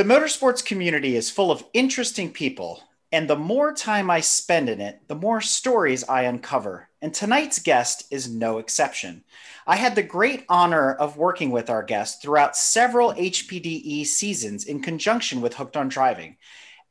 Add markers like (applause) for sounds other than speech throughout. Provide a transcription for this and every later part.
The motorsports community is full of interesting people, and the more time I spend in it, the more stories I uncover. And tonight's guest is no exception. I had the great honor of working with our guest throughout several HPDE seasons in conjunction with Hooked on Driving.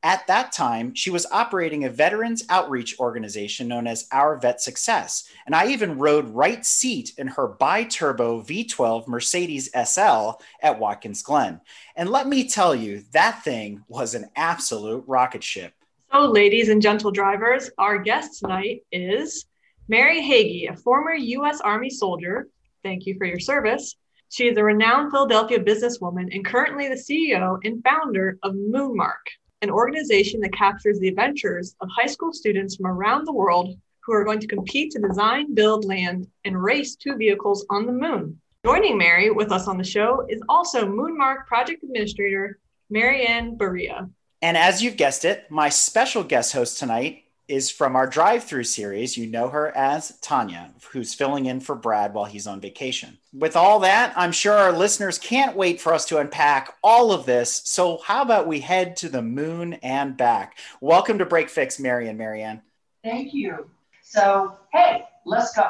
At that time, she was operating a veterans outreach organization known as Our Vet Success. And I even rode right seat in her bi-turbo V12 Mercedes SL at Watkins Glen. And let me tell you, that thing was an absolute rocket ship. So, ladies and gentle drivers, our guest tonight is Mary Hagy, a former U.S. Army soldier. Thank you for your service. She is a renowned Philadelphia businesswoman and currently the CEO and founder of Moonmark, an organization that captures the adventures of high school students from around the world who are going to compete to design, build, land, and race two vehicles on the moon. Joining Mary with us on the show is also Moonmark project administrator Marianne Baria. And as you've guessed it, my special guest host tonight is from our drive through series. You know her as Tanya, who's filling in for Brad while he's on vacation. With all that, I'm sure our listeners can't wait for us to unpack all of this. So, how about we head to the moon and back? Welcome to Break Fix, Mary and Marianne. Thank you. So, hey, let's go.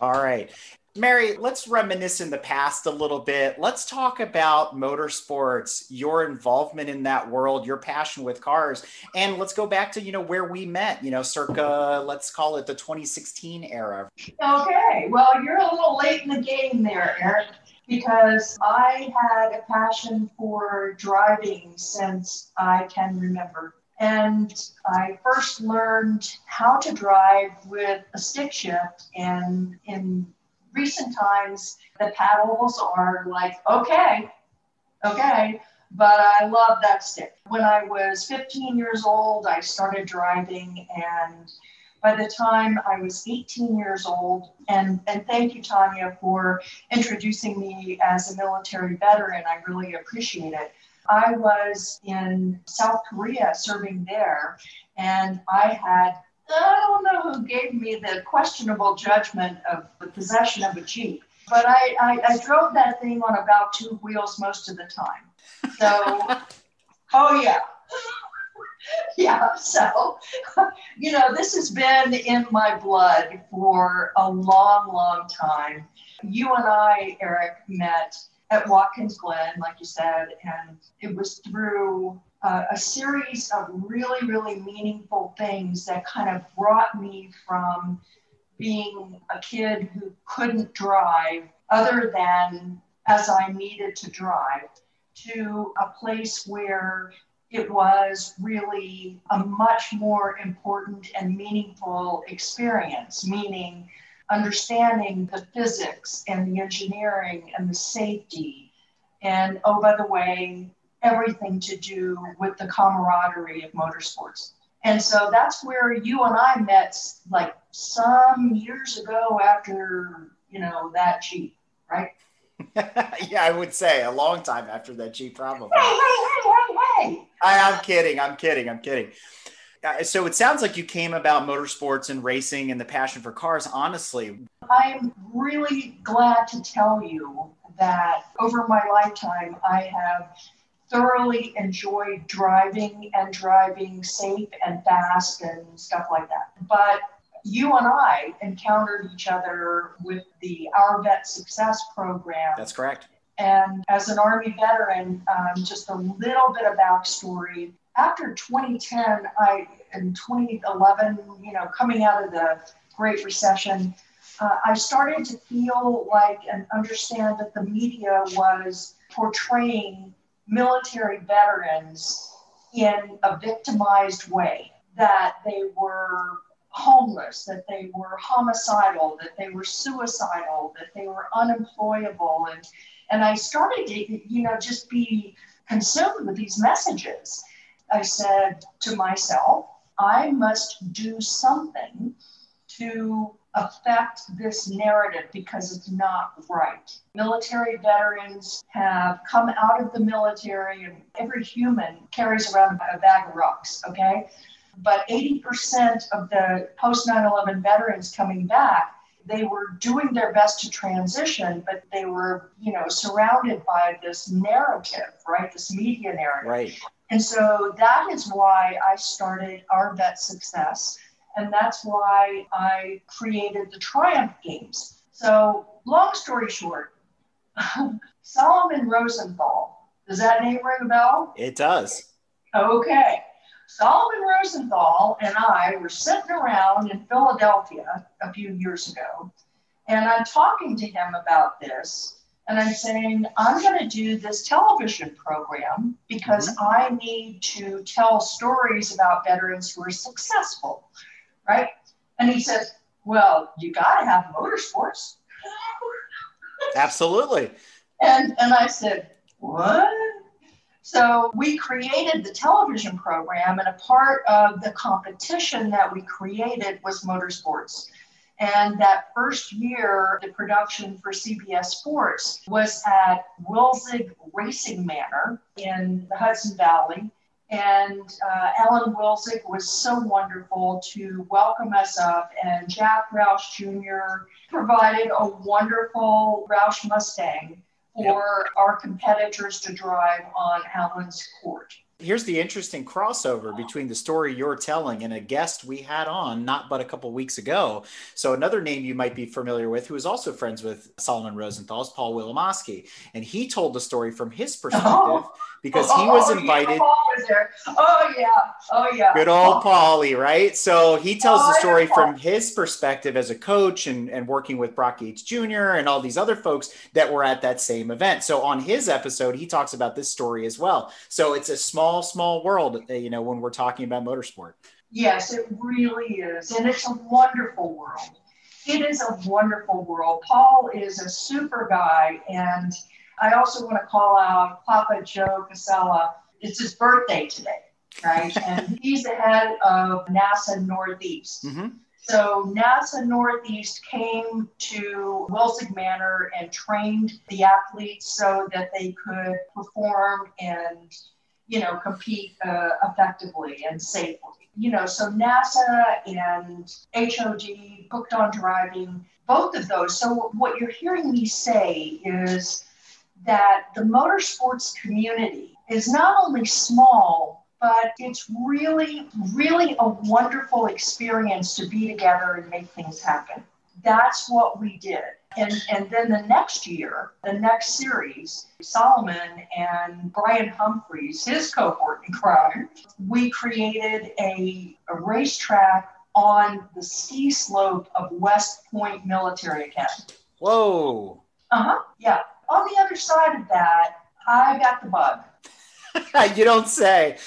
All right. Mary, let's reminisce in the past a little bit. Let's talk about motorsports, your involvement in that world, your passion with cars, and let's go back to you know where we met. You know, circa let's call it the 2016 era. Okay, well, you're a little late in the game there, Eric, because I had a passion for driving since I can remember. And I first learned how to drive with a stick shift and in recent times, the paddles are like, okay, okay, but I love that stick. When I was 15 years old, I started driving, and by the time I was 18 years old, and, and thank you, Tanya, for introducing me as a military veteran. I really appreciate it. I was in South Korea serving there, and I had I don't know who gave me the questionable judgment of the possession of a Jeep, but I, I, I drove that thing on about two wheels most of the time. So, (laughs) oh yeah. (laughs) yeah, so, (laughs) you know, this has been in my blood for a long, long time. You and I, Eric, met at Watkins Glen, like you said, and it was through a series of really, really meaningful things that kind of brought me from being a kid who couldn't drive other than as I needed to drive to a place where it was really a much more important and meaningful experience, meaning understanding the physics and the engineering and the safety. And oh, by the way, everything to do with the camaraderie of motorsports. And so that's where you and I met like some years ago after, you know, that Jeep, right? (laughs) yeah, I would say a long time after that Jeep, probably. Hey, hey, hey, hey, hey. I, I'm kidding. I'm kidding. I'm kidding. Uh, so it sounds like you came about motorsports and racing and the passion for cars, honestly. I'm really glad to tell you that over my lifetime, I have thoroughly enjoy driving and driving safe and fast and stuff like that. But you and I encountered each other with the Our Vet Success program. That's correct. And as an Army veteran, um, just a little bit of backstory. After 2010, I in 2011, you know, coming out of the Great Recession, uh, I started to feel like and understand that the media was portraying military veterans in a victimized way, that they were homeless, that they were homicidal, that they were suicidal, that they were unemployable. And, and I started to, you know, just be consumed with these messages. I said to myself, I must do something to affect this narrative because it's not right. Military veterans have come out of the military, and every human carries around a bag of rocks, okay? But 80% of the post 9 11 veterans coming back they were doing their best to transition, but they were, you know, surrounded by this narrative, right? This media narrative. Right. And so that is why I started Our Vet Success. And that's why I created the Triumph Games. So, long story short, (laughs) Solomon Rosenthal, does that name ring a bell? It does. Okay. Solomon Rosenthal and I were sitting around in Philadelphia a few years ago, and I'm talking to him about this. And I'm saying, I'm going to do this television program because mm-hmm. I need to tell stories about veterans who are successful, right? And he says, Well, you got to have motorsports. Absolutely. And, and I said, What? So we created the television program, and a part of the competition that we created was motorsports. And that first year, the production for CBS Sports was at Wilzig Racing Manor in the Hudson Valley. And uh, Alan Wilzig was so wonderful to welcome us up, and Jack Roush Jr. provided a wonderful Roush Mustang for yep. our competitors to drive on Alan's court. Here's the interesting crossover between the story you're telling and a guest we had on not but a couple weeks ago. So another name you might be familiar with, who is also friends with Solomon Rosenthal, is Paul Wilimovsky, and he told the story from his perspective. Oh because he was oh, invited. Yeah, oh yeah, oh yeah. Good old Paulie, right? So he tells oh, the story from his perspective as a coach and, and working with Brock Yates Jr. and all these other folks that were at that same event. So on his episode, he talks about this story as well. So it's a small, small world, uh, you know, when we're talking about motorsport. Yes, it really is, and it's a wonderful world. It is a wonderful world. Paul is a super guy, and I also want to call out Papa Joe Casella. It's his birthday today, right? (laughs) and he's the head of NASA Northeast. Mm-hmm. So NASA Northeast came to Wilzig Manor and trained the athletes so that they could perform and, you know, compete uh, effectively and safely. You know, so NASA and HOD, Hooked on Driving, both of those. So what you're hearing me say is that the motorsports community is not only small, but it's really, really a wonderful experience to be together and make things happen. That's what we did. And, and then the next year, the next series, Solomon and Brian Humphreys, his cohort in crime, we created a, a racetrack on the ski slope of West Point Military Academy. Whoa. Uh huh. Yeah on the other side of that, I got the bug. (laughs) you don't say.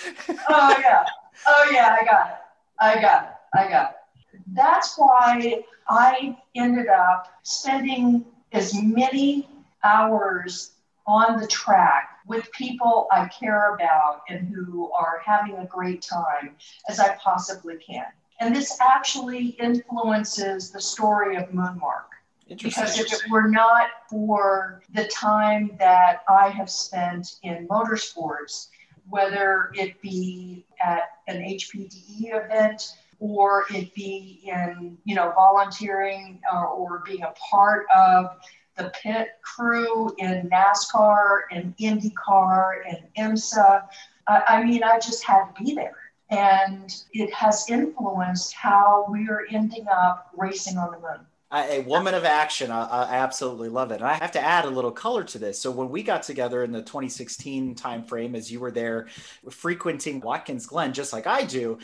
oh yeah. Oh yeah, I got it. I got it. I got it. That's why I ended up spending as many hours on the track with people I care about and who are having a great time as I possibly can. And this actually influences the story of Moonmark. Because if it were not for the time that I have spent in motorsports, whether it be at an HPDE event or it be in, you know, volunteering or, or being a part of the pit crew in NASCAR and IndyCar and IMSA, I mean, I just had to be there. And it has influenced how we are ending up racing on the moon a woman of action. I, I, absolutely love it. And I have to add a little color to this. So when we got together in the 2016 timeframe, as you were there frequenting Watkins Glen, just like I do,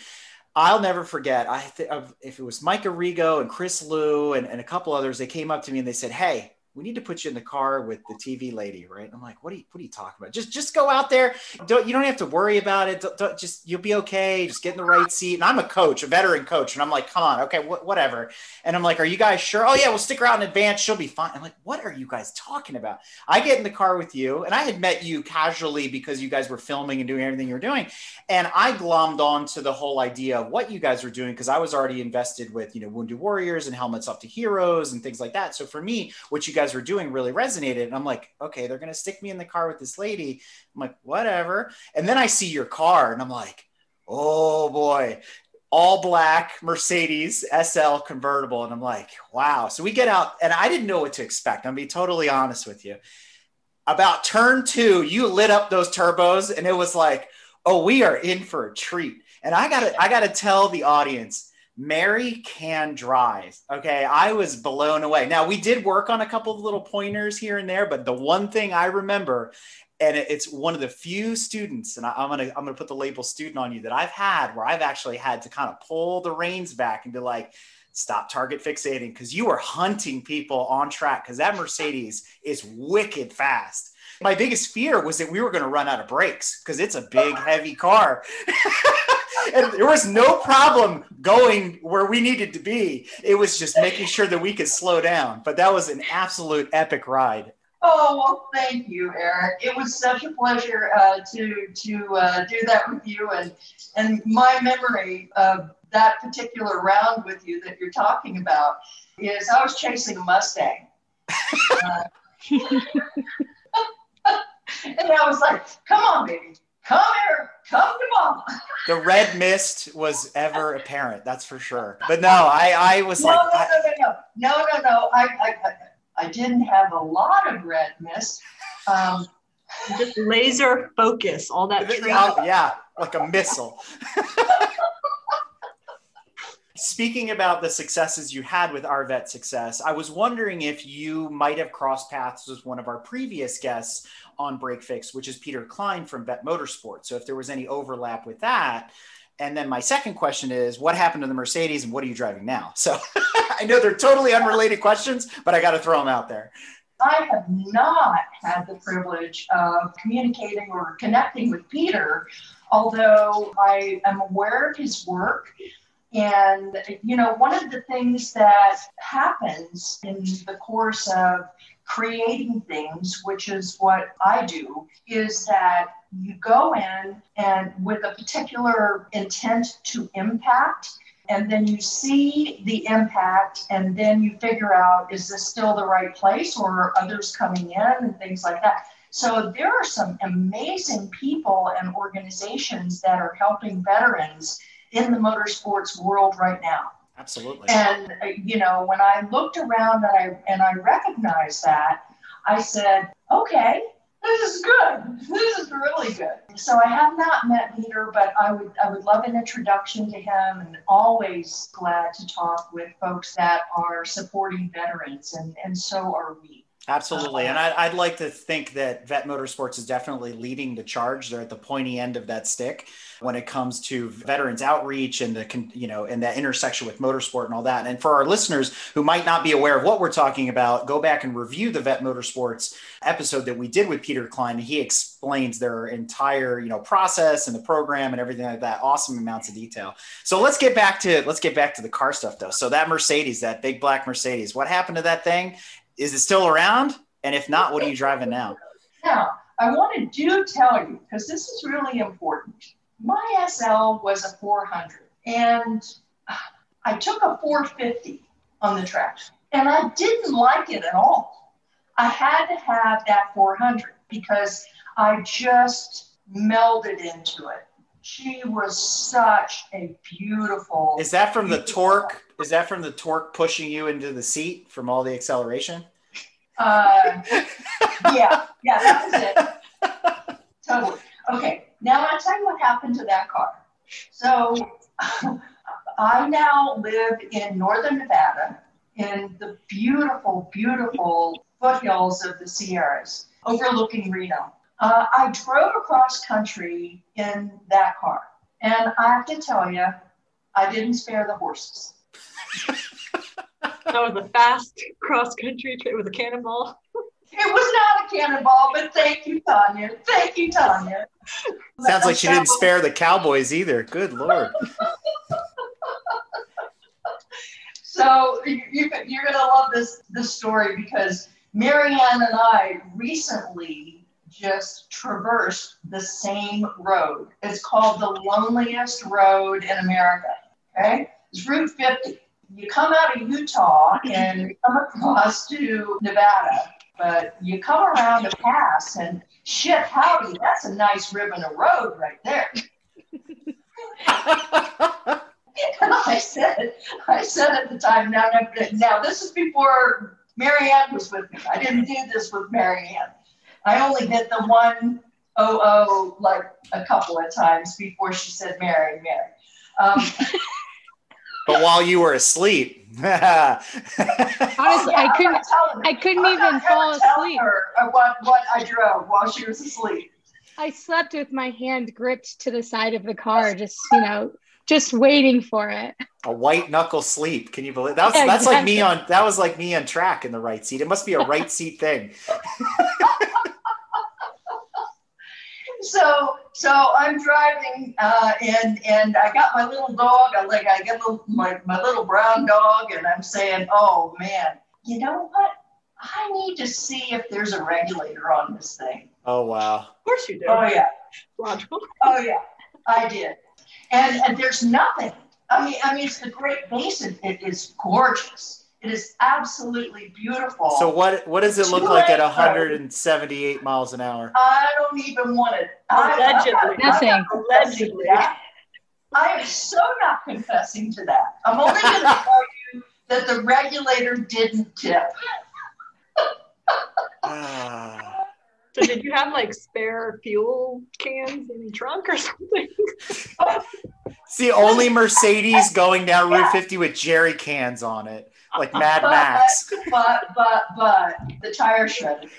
I'll never forget. I th- if it was Mike Arrigo and Chris Liu and, and a couple others, they came up to me and they said, "Hey, we need to put you in the car with the TV lady, right? I'm like, what are you, what are you talking about? Just, just go out there. Don't, you don't have to worry about it. Don't, don't, just, you'll be okay. Just get in the right seat. And I'm a coach, a veteran coach. And I'm like, come on. Okay. Wh- whatever. And I'm like, are you guys sure? Oh yeah, we'll stick around in advance. She'll be fine. I'm like, what are you guys talking about? I get in the car with you and I had met you casually because you guys were filming and doing everything you were doing. And I glommed on to the whole idea of what you guys were doing because I was already invested with, you know, Wounded Warriors and Helmets Up to Heroes and things like that. So for me, what you guys were doing really resonated. And I'm like, okay, they're going to stick me in the car with this lady. I'm like, whatever. And then I see your car and I'm like, oh boy, all black Mercedes SL convertible. And I'm like, wow. So we get out and I didn't know what to expect. I'm going to be totally honest with you. About turn two, you lit up those turbos and it was like, oh, we are in for a treat. And I gotta, I gotta tell the audience, Mary can drive. Okay. I was blown away. Now, we did work on a couple of little pointers here and there, but the one thing I remember, and it's one of the few students, and I, am gonna I'm gonna put the label student on you that I've had where I've actually had to kind of pull the reins back and be like, stop target fixating because you are hunting people on track because that Mercedes is wicked fast. My biggest fear was that we were going to run out of brakes because it's a big, heavy car. (laughs) and there was no problem going where we needed to be. It was just making sure that we could slow down. But that was an absolute epic ride. Oh well, thank you, Eric. It was such a pleasure uh, to to uh, do that with you, and and my memory of that particular round with you that you're talking about is I was chasing a Mustang. (laughs) Uh, (laughs) and I was like, "Come on, baby, come here, come to mama. The red mist was ever apparent, that's for sure. But no, I, I was no, like, no, no, no, no, no, no, no. I, I, I didn't have a lot of red mist. Um, just laser focus, all that. (laughs) Yeah, yeah, like a missile. (laughs) Speaking about the successes you had with Our Vet Success, I was wondering if you might have crossed paths with one of our previous guests on Break Fix, which is Peter Klein from Vet Motorsport. So if there was any overlap with that. And then my second question is what happened to the Mercedes and what are you driving now? So (laughs) I know they're totally unrelated questions, but I got to throw them out there. I have not had the privilege of communicating or connecting with Peter, although I am aware of his work. And, you know, one of the things that happens in the course of creating things, which is what I do, is that you go in and with a particular intent to impact, and then you see the impact, and then you figure out is this still the right place or are others coming in and things like that. So there are some amazing people and organizations that are helping veterans in the motorsports world right now. Absolutely. And uh, you know, when I looked around and I and I recognized that, I said, "Okay, this is good. This is really good." So I have not met Peter, but I would I would love an introduction to him, and always glad to talk with folks that are supporting veterans, and and so are we. Uh, Absolutely. And I, would like to think that Vet Motorsports is definitely leading the charge. They're at the pointy end of that stick when it comes to veterans outreach and the, you know, and that intersection with motorsport and all that. And for our listeners who might not be aware of what we're talking about, go back and review the Vet Motorsports episode that we did with Peter Klein. He explains their entire, you know, process and the program and everything like that. Awesome amounts of detail. So let's get back to, let's get back to the car stuff though. So that Mercedes, that big black Mercedes, what happened to that thing? Is it still around? And if not, what are you driving now? Now, I want to do tell you, because this is really important. My SL was a 400, and I took a 450 on the track, and I didn't like it at all. I had to have that 400 because I just melded into it. She was such a beautiful. Is that from the torque? Is that from the torque pushing you into the seat from all the acceleration? Uh, yeah, yeah, that was it. Totally. Okay, now I'll tell you what happened to that car. So (laughs) I now live in northern Nevada in the beautiful, beautiful foothills of the Sierras overlooking Reno. Uh, I drove across country in that car. And I have to tell you, I didn't spare the horses. That was a fast cross country trip with a cannonball. It was not a cannonball, but thank you, Tanya. Thank you, Tanya. Sounds like she didn't spare the Cowboys either. Good lord. (laughs) So you, you, you're going to love this this story because Marianne and I recently just traversed the same road. It's called the loneliest road in America. Okay, it's Route 50. You come out of Utah and come across to Nevada, but you come around a pass and shit, howdy, that's a nice ribbon of road right there. And (laughs) I said, I said at the time, now, now, now this is before Marianne was with me. I didn't do this with Marianne. I only did the one oh oh like a couple of times before she said Mary, Mary. Um, (laughs) but while you were asleep. (laughs) Honestly, I couldn't. I couldn't even fall asleep. Her what what I drove while she was asleep. I slept with my hand gripped to the side of the car, just you know, just waiting for it. A white knuckle sleep. Can you believe that's Yeah, that's like me on that was like me on track in the right seat. It must be a right seat thing. (laughs) So so I'm driving uh, and and I got my little dog. I like I got little, my my little brown dog, and I'm saying, oh man, you know what? I need to see if there's a regulator on this thing. Oh wow. Of course you do. Oh yeah. Logical. Oh yeah, I did. And and there's nothing. I mean, I mean, it's the Great Basin. It is gorgeous. It is absolutely beautiful. So what what does it look Two like at 178 miles an hour? I don't even want to. I, Allegedly. Nothing. Allegedly. I am so not confessing to that. I'm only going (laughs) to tell you that the regulator didn't tip. Ah. So did you have like spare fuel cans in the trunk or something? (laughs) It's the only Mercedes going down Route 50 with jerry cans on it, like Mad Max. But but but the tire shredded.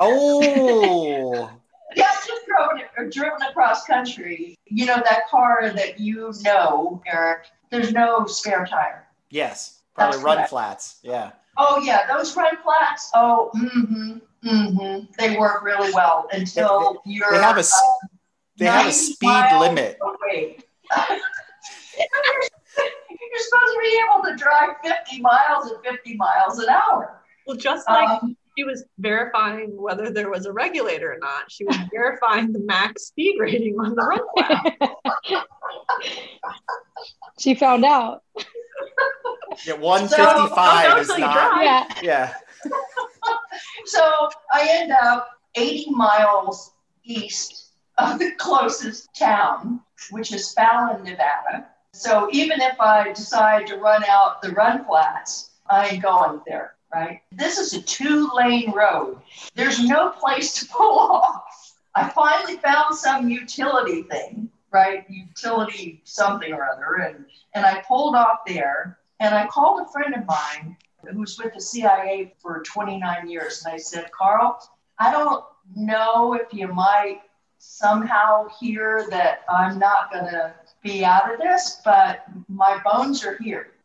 Oh, (laughs) Yeah, just driven, or driven across country. You know that car that you know, Eric. There's no spare tire. yes, probably That's run correct. flats. Yeah. Oh yeah, those run flats. Oh, mm-hmm, mm-hmm. They work really well until you're. They have a uh, They have a speed limit. (laughs) (laughs) away. you're supposed to be able to drive 50 miles at 50 miles an hour. Well, just like Um, she was verifying whether there was a regulator or not, she was verifying the max speed rating on the (laughs) run flat. (laughs) She found out. Yeah, 155 Don't is tell you not. drive. Yeah. (laughs) Yeah. so I end up 80 miles east of the closest town, which is Fallon, Nevada. So even if I decide to run out the run flats, I ain't going there, right? This is a two lane road. There's no place to pull (laughs) off. I finally found some utility thing, right? Utility something or other. And, and I pulled off there and I called a friend of mine who was with the CIA for 29 years. And I said, Carl, I don't know if you might somehow hear that I'm not going to be out of this, but my bones are here. (laughs)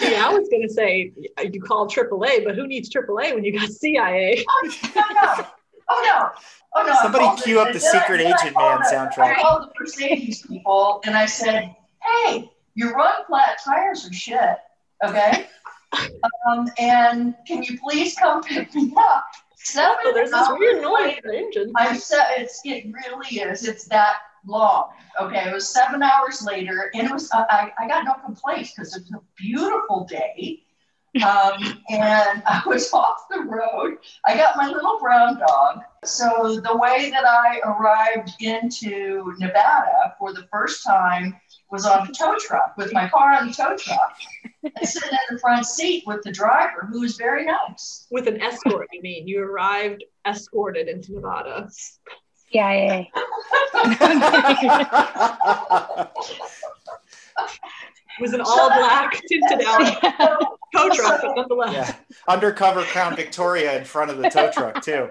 Yeah, I was gonna say you call AAA, but who needs AAA when you got CIA? Oh, no, no. Oh, no. Oh, no. Somebody cue up the Secret I Agent Man the- soundtrack. I called the Mercedes people and I said, hey, your run flat tires are shit, okay? um, and can you please come pick me up? Seven So there's this weird noise in the engine. I'm so it's it really is. It's that long. Okay, it was seven hours later, and it was I, I got no complaints because it was a beautiful day. (laughs) Um, and I was (laughs) off the road. I got my little brown dog. So the way that I arrived into Nevada for the first time was on a tow truck with my car on the tow truck and (laughs) sitting in the front seat with the driver who was very nice. With an escort, you mean? You arrived escorted into Nevada. CIA. It (laughs) was an all black tinted out So, tow truck, but nonetheless. yeah. Undercover Crown Victoria in front of the tow truck, too.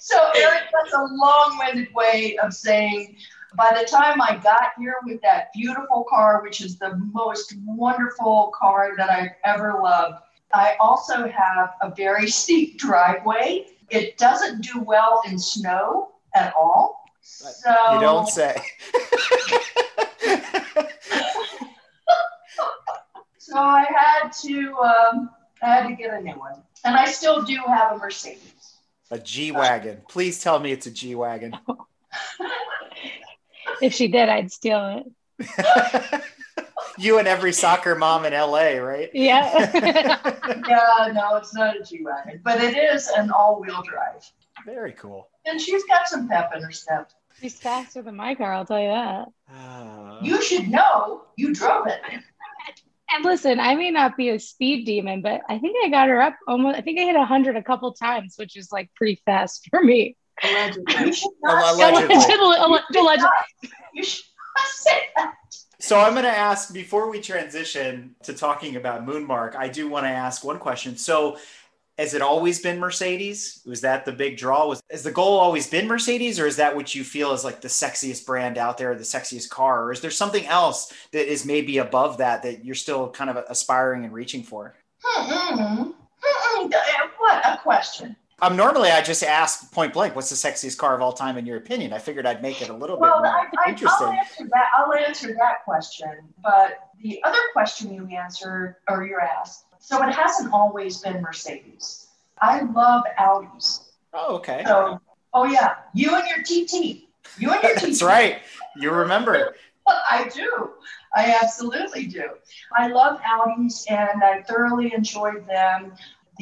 So, Eric, that's a long winded way of saying By the time I got here with that beautiful car, which is the most wonderful car that I've ever loved, I also have a very steep driveway. It doesn't do well in snow at all. So You don't say. (laughs) So I had to um, I had to get a new one, and I still do have a Mercedes. a G wagon. Please tell me it's a G wagon. (laughs) If she did, I'd steal it. (laughs) (laughs) you and every soccer mom in LA, right? Yeah. (laughs) yeah, no, it's not a G wagon, but it is an all-wheel drive, Very cool. and she's got some pep in her step. She's faster than my car, I'll tell you that. Ah. You should know. You drove it. And listen, I may not be a speed demon, but I think I got her up almost. I think I hit 100 a couple times, which is like pretty fast for me. Allegedly. You should not Allegedly. Allegedly. Allegedly. You should not say that. So I'm going to ask before we transition to talking about Moonmark. I do want to ask one question. So, has it always been Mercedes? Was that the big draw? Was has the goal always been Mercedes, or is that what you feel is like the sexiest brand out there, the sexiest car, or is there something else that is maybe above that that you're still kind of aspiring and reaching for? Mm-mm. Mm-mm. What a question. Um, normally I just ask point blank, what's the sexiest car of all time in your opinion? I figured I'd make it a little Well, bit more I, I, interesting. I'll answer that. I'll answer that question. But the other question you answered or you're asked, so it hasn't always been Mercedes. I love Audis. Oh, okay. So, oh yeah, you and your TT. You and your (laughs) TT. That's right. You remember. It. (laughs) I do. I absolutely do. I love Audis and I thoroughly enjoyed them.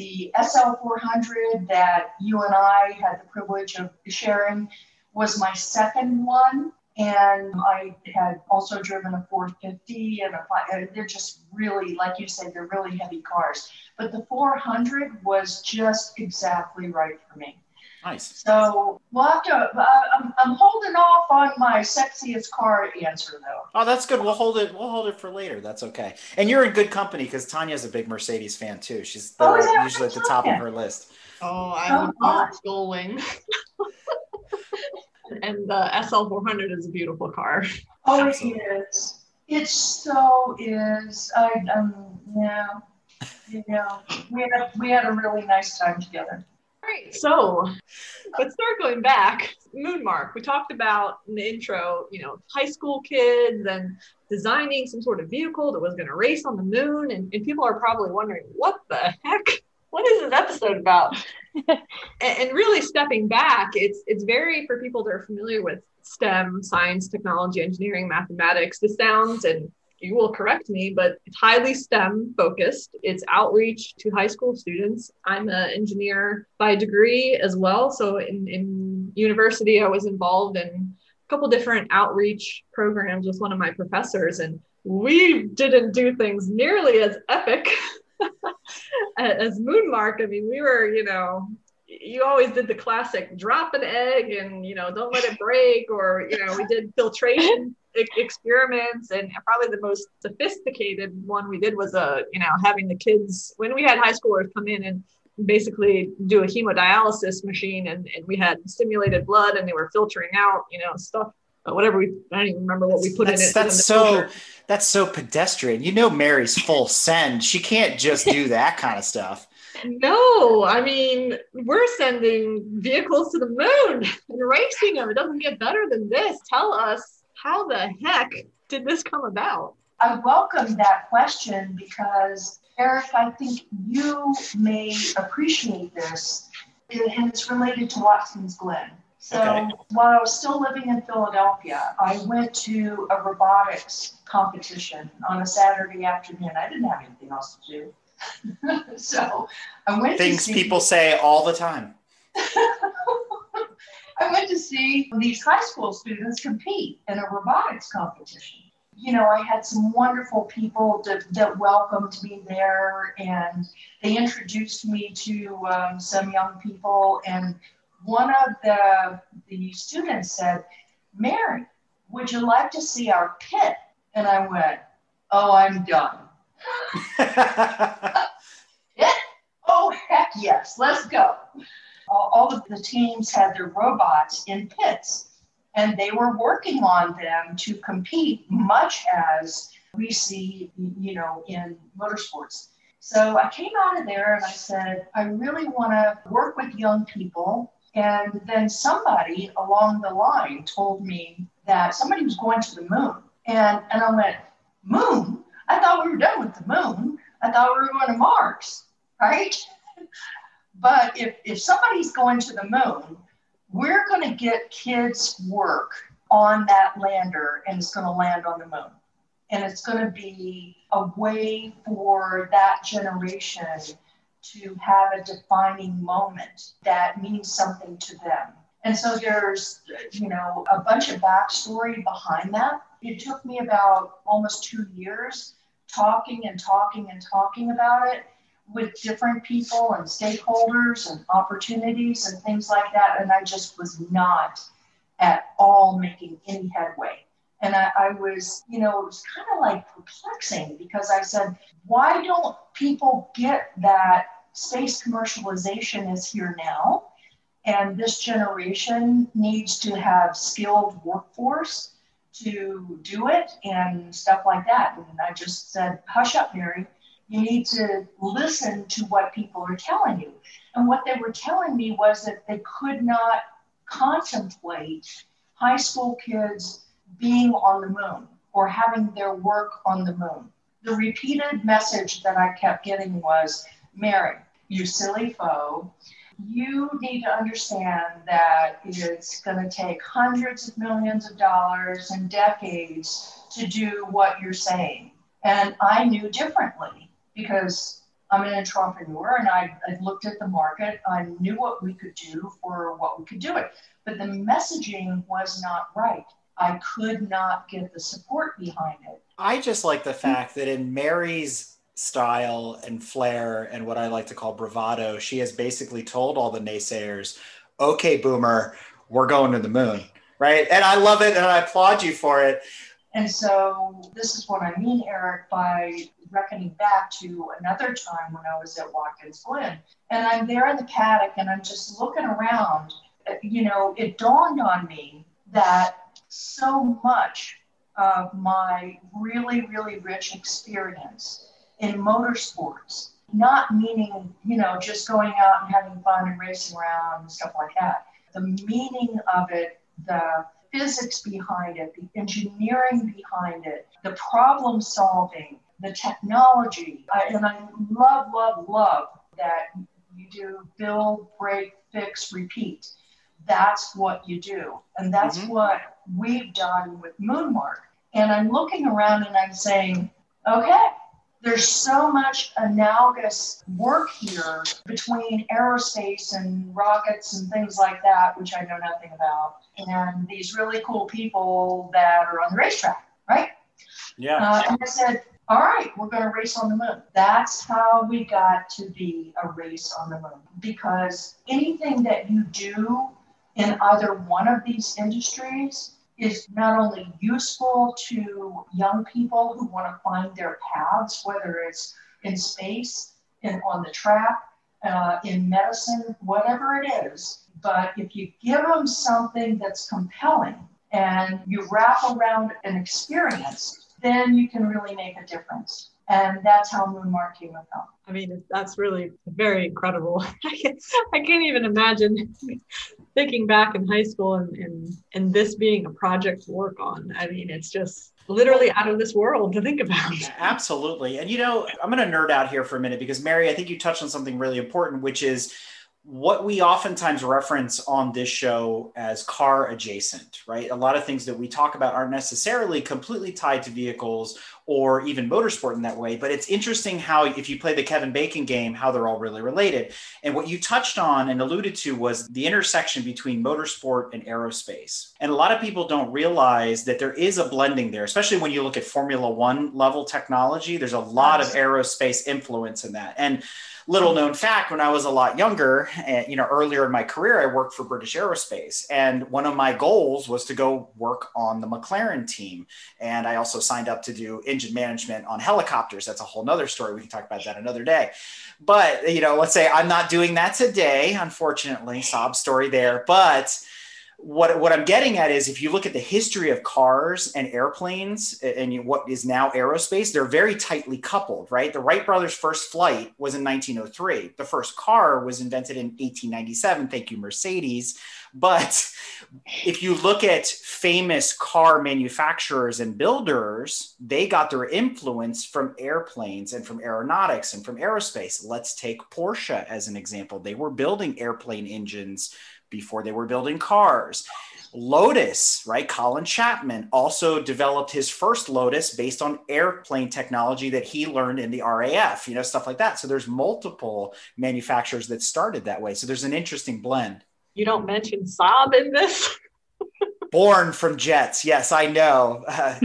The SL400 that you and I had the privilege of sharing was my second one. And I had also driven a 450 and a. They're just really, like you said, they're really heavy cars. But the 400 was just exactly right for me. Nice. So we'll have to. Uh, I'm, I'm holding off on my sexiest car answer though. Oh, that's good. We'll hold it. We'll hold it for later. That's okay. And you're in good company because Tanya's a big Mercedes fan too. She's Oh, they're is that usually at the top of her list. Oh, Oh, I'm a my. Gullwing. (laughs) and the SL400 is a beautiful car. Oh, Absolutely. it is. It so is. I um yeah. You know, we had we had a really nice time together. All right, so let's start going back. Moonmark, we talked about in the intro, you know, high school kids and designing some sort of vehicle that was going to race on the moon. And, and people are probably wondering, what the heck? What is this episode about? (laughs) and, and really stepping back, it's it's very for people that are familiar with STEM, science, technology, engineering, mathematics. This sounds and you will correct me, but it's highly STEM focused. It's outreach to high school students. I'm an engineer by degree as well. So in, in university, I was involved in a couple different outreach programs with one of my professors, and we didn't do things nearly as epic (laughs) as Moonmark. I mean, we were, you know, you always did the classic drop an egg and you know don't let it break or you know we did filtration e- experiments and probably the most sophisticated one we did was uh you know having the kids when we had high schoolers come in and basically do a hemodialysis machine and, and we had stimulated blood and they were filtering out you know stuff uh, whatever we I don't even remember what we put That's in it that's so filter. that's so pedestrian. You know Mary's full send. She can't just do that kind of stuff. No, I mean, we're sending vehicles to the moon (laughs) and racing them. It doesn't get better than this. Tell us how the heck did this come about? I welcome that question because Eric, I think you may appreciate this, and it's related to Watkins Glen. So Okay. while I was still living in Philadelphia, I went to a robotics competition on a Saturday afternoon. I didn't have anything else to do. (laughs) so I went to Things see people say all the time. (laughs) I went to see these high school students compete in a robotics competition. You know, I had some wonderful people that, that welcomed me there, and they introduced me to um, some young people. And one of the, the students said, Mary, would you like to see our pit? And I went, Oh, I'm done. (laughs) Oh, heck yes, let's go. All, all of the teams had their robots in pits. And they were working on them to compete, much as we see, you know, in motorsports. So I came out of there and I said, I really want to work with young people. And then somebody along the line told me that somebody was going to the moon. And, and I went, Moon? I thought we were done with the moon. I thought we were going to Mars, right? but if, if somebody's going to the moon, we're going to get kids' work on that lander and it's going to land on the moon and it's going to be a way for that generation to have a defining moment that means something to them. And so there's, you know, a bunch of backstory behind that. It took me about almost two years talking and talking and talking about it with different people and stakeholders and opportunities and things like that. And I just was not at all making any headway. And I, I was, you know, it was kind of like perplexing because I said, why don't people get that space commercialization is here now? And this generation needs to have skilled workforce to do it and stuff like that. And I just said, hush up, Mary. You need to listen to what people are telling you. And what they were telling me was that they could not contemplate high school kids being on the moon or having their work on the moon. The repeated message that I kept getting was Mary, you silly foe, you need to understand that it's going to take hundreds of millions of dollars and decades to do what you're saying. And I knew differently because I'm an entrepreneur and I, I looked at the market. I knew what we could do for what we could do it. But the messaging was not right. I could not get the support behind it. I just like the fact that in Mary's style and flair and what I like to call bravado, she has basically told all the naysayers, okay, boomer, we're going to the moon. Right. And I love it and I applaud you for it. And so this is what I mean, Eric, by reckoning back to another time when I was at Watkins Glen. And I'm there in the paddock and I'm just looking around. You know, it dawned on me that so much of my really, really rich experience in motorsports, not meaning, you know, just going out and having fun and racing around and stuff like that. The meaning of it, the physics behind it, the engineering behind it, the problem solving, the technology. I, and I love, love, love that you do build, break, fix, repeat. That's what you do. And that's mm-hmm. what we've done with Moonmark. And I'm looking around and I'm saying, okay, there's so much analogous work here between aerospace and rockets and things like that, which I know nothing about, and these really cool people that are on the racetrack, right? Yeah. Uh, and I said, all right, we're going to race on the moon. That's how we got to be a race on the moon. Because anything that you do in either one of these industries is not only useful to young people who want to find their paths, whether it's in space, in, on the track, uh, in medicine, whatever it is. But if you give them something that's compelling and you wrap around an experience, then you can really make a difference. And that's how Moonmark came about. I mean, that's really very incredible. (laughs) I can't, I can't even imagine thinking back in high school and, and, and this being a project to work on. I mean, it's just literally out of this world to think about. Absolutely. And, you know, I'm going to nerd out here for a minute because, Mary, I think you touched on something really important, which is what we oftentimes reference on this show as car adjacent, right? A lot of things that we talk about aren't necessarily completely tied to vehicles or even motorsport in that way. But it's interesting how, if you play the Kevin Bacon game, how they're all really related. And what you touched on and alluded to was the intersection between motorsport and aerospace. And a lot of people don't realize that there is a blending there, especially when you look at Formula One level technology. There's a lot of aerospace influence in that. And little known fact when i was a lot younger and you know earlier in my career i worked for british aerospace. And one of my goals was to go work on the mclaren team. And i also signed up to do engine management on helicopters. That's a whole nother story. We can talk about that another day. But you know let's say i'm not doing that today unfortunately. Sob story there. But what what I'm getting at is if you look at the history of cars and airplanes and you, what is now aerospace, they're very tightly coupled, right? The Wright brothers' first flight was in 1903. The first car was invented in 1897. Thank you, Mercedes. But if you look at famous car manufacturers and builders, they got their influence from airplanes and from aeronautics and from aerospace. Let's take Porsche as an example. They were building airplane engines before they were building cars. Lotus, right? Colin Chapman also developed his first Lotus based on airplane technology that he learned in the RAF, you know, stuff like that. So there's multiple manufacturers that started that way. So there's an interesting blend. You don't mention Saab in this. (laughs) Born from jets. Yes, I know. (laughs) Uh,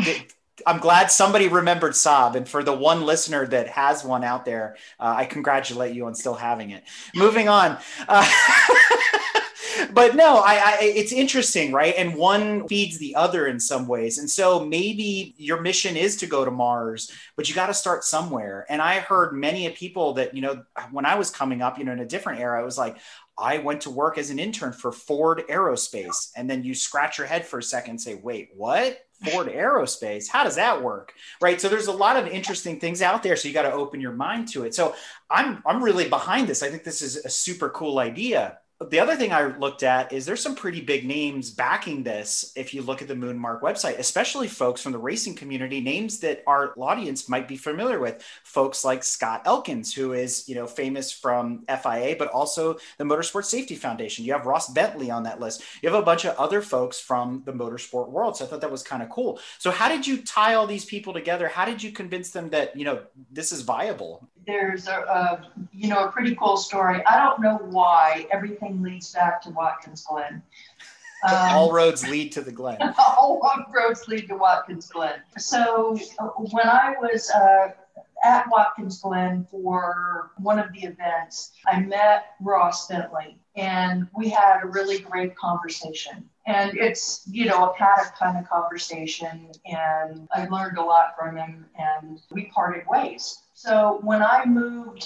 I'm glad somebody remembered Saab. And for the one listener that has one out there, uh, I congratulate you on still having it. Moving on. Uh, (laughs) but no, I, I, it's interesting, right? And one feeds the other in some ways. And so maybe your mission is to go to Mars, but you got to start somewhere. And I heard many people that, you know, when I was coming up, you know, in a different era, it was like, I went to work as an intern for Ford Aerospace. And then you scratch your head for a second and say, wait, what? Ford Aerospace? How does that work? Right. So there's a lot of interesting things out there. So you got to open your mind to it. So I'm I'm really behind this. I think this is a super cool idea the other thing I looked at is there's some pretty big names backing this. If you look at the Moonmark website, especially folks from the racing community, names that our audience might be familiar with, folks like Scott Elkins, who is you know famous from FIA, but also the Motorsport Safety Foundation. You have Ross Bentley on that list. You have a bunch of other folks from the motorsport world. So I thought that was kind of cool. So how did you tie all these people together? How did you convince them that you know this is viable? There's a, a you know a pretty cool story. I don't know why everything leads back to Watkins Glen. (laughs) Um, all roads lead to the Glen. (laughs) all roads lead to Watkins Glen. So uh, when I was uh, at Watkins Glen for one of the events, I met Ross Bentley and we had a really great conversation. And it's, you know, a paddock kind of conversation. And I learned a lot from him and we parted ways. So when I moved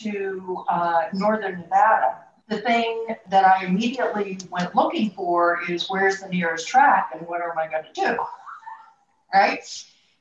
to uh, Northern Nevada, the thing that I immediately went looking for is where's the nearest track and what am I going to do? Right?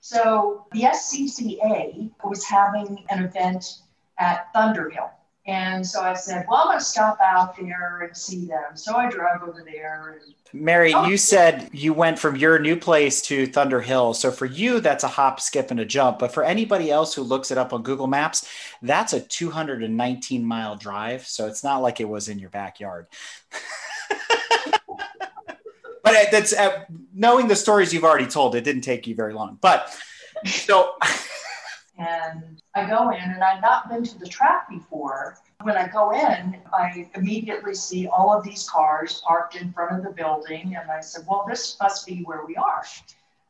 So the SCCA was having an event at Thunderhill. And so I said, well, I'm going to stop out there and see them. So I drove over there. And, Mary, oh, you said you went from your new place to Thunderhill. So for you, that's a hop, skip, and a jump. But for anybody else who looks it up on Google Maps, that's a 219 mile drive. So it's not like it was in your backyard. (laughs) but that's uh, knowing the stories you've already told, it didn't take you very long. But so. (laughs) and I go in, and I've not been to the track before. When I go in, I immediately see all of these cars parked in front of the building, and I said, Well, this must be where we are.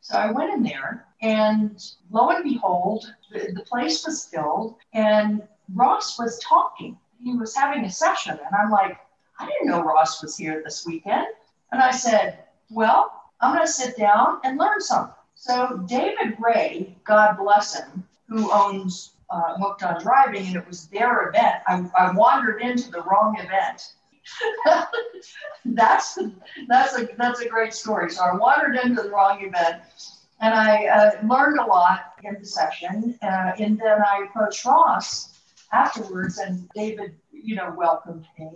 So I went in there, and lo and behold, the, the place was filled, and Ross was talking. He was having a session, and I'm like, I didn't know Ross was here this weekend. And I said, Well, I'm going to sit down and learn something. So David Ray, God bless him, who owns uh, Hooked on Driving, and it was their event. I, I wandered into the wrong event. (laughs) that's that's a that's a great story. So I wandered into the wrong event, and I uh, learned a lot in the session. Uh, and then I approached Ross afterwards, and David, you know, welcomed me.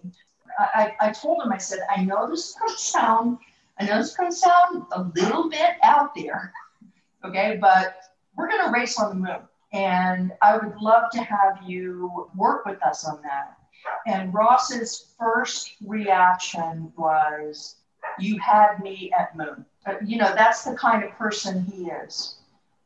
I, I, I told him, I said, I know this to sound, I know this is sound a little bit out there, (laughs) okay, but we're going to race on the moon. And I would love to have you work with us on that. And Ross's first reaction was, You had me at moon. But, you know, that's the kind of person he is.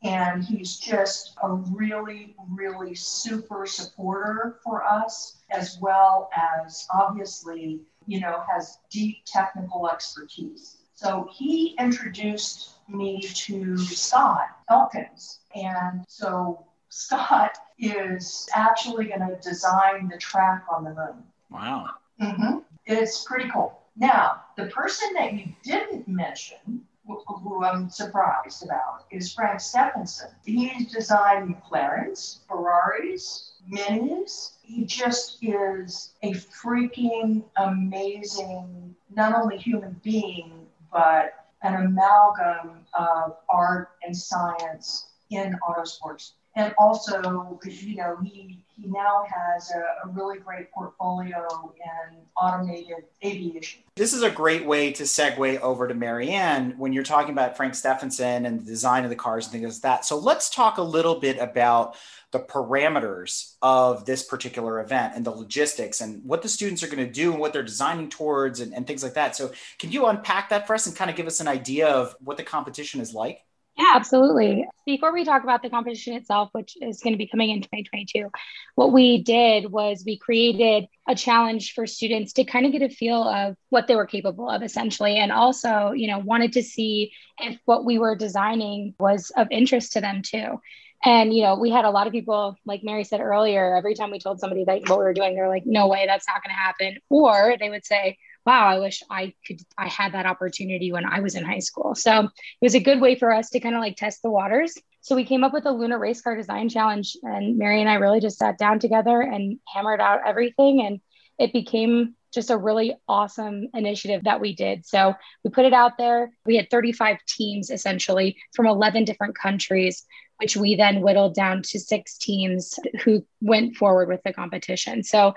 And he's just a really, really super supporter for us, as well as obviously, you know, has deep technical expertise. So he introduced me to Scott Elkins. And so Scott is actually going to design the track on the moon. Wow. Mm-hmm. It's pretty cool. Now, the person that you didn't mention, who I'm surprised about, is Frank Stephenson. He's designed McLarens, Ferraris, Minis. He just is a freaking amazing not only human being, but an amalgam of art and science in autosports. And also, you know, he, he now has a, a really great portfolio in automated aviation. This is a great way to segue over to Marianne when you're talking about Frank Stephenson and the design of the cars and things like that. So let's talk a little bit about the parameters of this particular event and the logistics and what the students are going to do and what they're designing towards and, and things like that. So can you unpack that for us and kind of give us an idea of what the competition is like? Yeah, absolutely. Before we talk about the competition itself, which is going to be coming in 2022, what we did was we created a challenge for students to kind of get a feel of what they were capable of essentially and also, you know, wanted to see if what we were designing was of interest to them too. And you know, we had a lot of people, like Mary said earlier, every time we told somebody that what we were doing, they're like, "No way, that's not going to happen," or they would say, wow, I wish I could, I had that opportunity when I was in high school. So it was a good way for us to kind of like test the waters. So we came up with a lunar race car design challenge, and Mary and I really just sat down together and hammered out everything. And it became just a really awesome initiative that we did. So we put it out there. We had 35 teams essentially from 11 different countries, which we then whittled down to six teams who went forward with the competition. So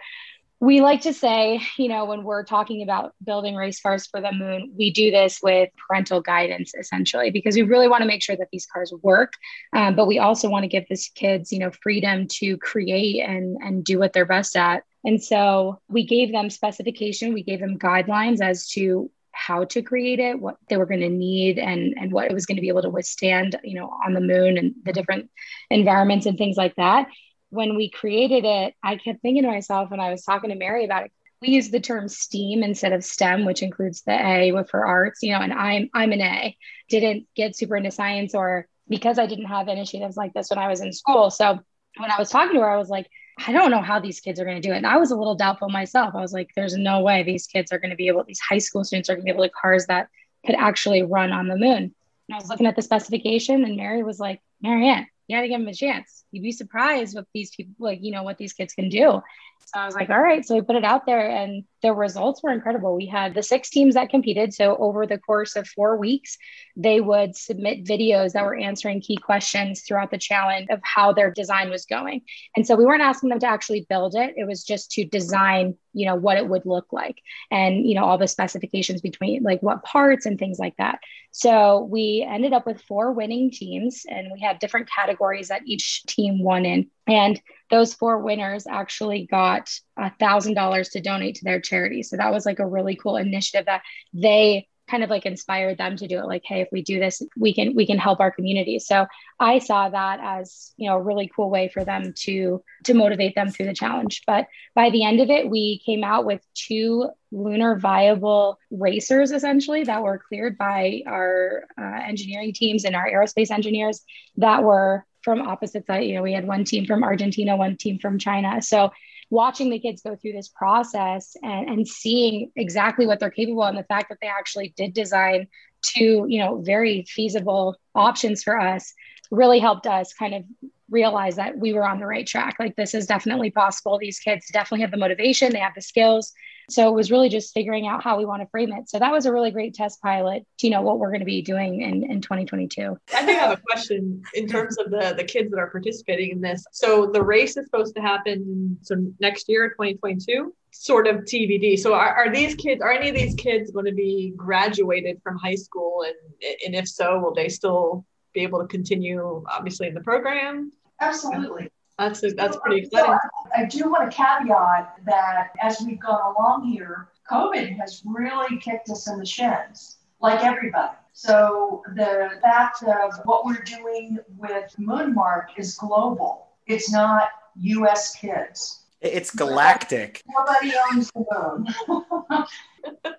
we like to say, you know, when we're talking about building race cars for the moon, we do this with parental guidance essentially, because we really want to make sure that these cars work. Um, but we also want to give these kids, you know, freedom to create and, and do what they're best at. And so we gave them specification, we gave them guidelines as to how to create it, what they were going to need, and and what it was going to be able to withstand, you know, on the moon and the different environments and things like that when we created it, I kept thinking to myself when I was talking to Mary about it, we use the term STEAM instead of STEM, which includes the A with for arts, you know, and I'm I'm an A. Didn't get super into science or because I didn't have initiatives like this when I was in school. So when I was talking to her, I was like, I don't know how these kids are going to do it. And I was a little doubtful myself. I was like, there's no way these kids are going to be able, these high school students are going to be able to cars that could actually run on the moon. And I was looking at the specification, and Mary was like, Marianne, you got to give them a chance. You'd be surprised what these people, like, you know, what these kids can do. So I was like, all right. So we put it out there and the results were incredible. We had the six teams that competed. So over the course of four weeks, they would submit videos that were answering key questions throughout the challenge of how their design was going. And so we weren't asking them to actually build it. It was just to design, you know, what it would look like and, you know, all the specifications between like what parts and things like that. So we ended up with four winning teams and we had different categories that each team won in. And those four winners actually got a thousand dollars to donate to their charity. So that was like a really cool initiative that they kind of like inspired them to do it like hey if we do this we can we can help our community so i saw that as you know a really cool way for them to to motivate them through the challenge but by the end of it we came out with two lunar viable racers essentially that were cleared by our uh, engineering teams and our aerospace engineers that were from opposite side. You know we had one team from argentina one team from china. So watching the kids go through this process and, and seeing exactly what they're capable and the fact that they actually did design two you know very feasible options for us really helped us kind of realize that we were on the right track like this is definitely possible these kids definitely have the motivation they have the skills so it was really just figuring out how we want to frame it. So that was a really great test pilot to know what we're going to be doing in, in 2022. I think I have a question in terms of the, the kids that are participating in this. So the race is supposed to happen so next year, 2022 sort of TBD. So are, are these kids, are any of these kids going to be graduated from high school? And, and if so, will they still be able to continue obviously in the program? Absolutely. That's a, that's pretty exciting. I do want to caveat that as we've gone along here, COVID has really kicked us in the shins, like everybody. So the fact of what we're doing with Moonmark is global. It's not U.S. kids. It's galactic. Nobody owns the moon. (laughs)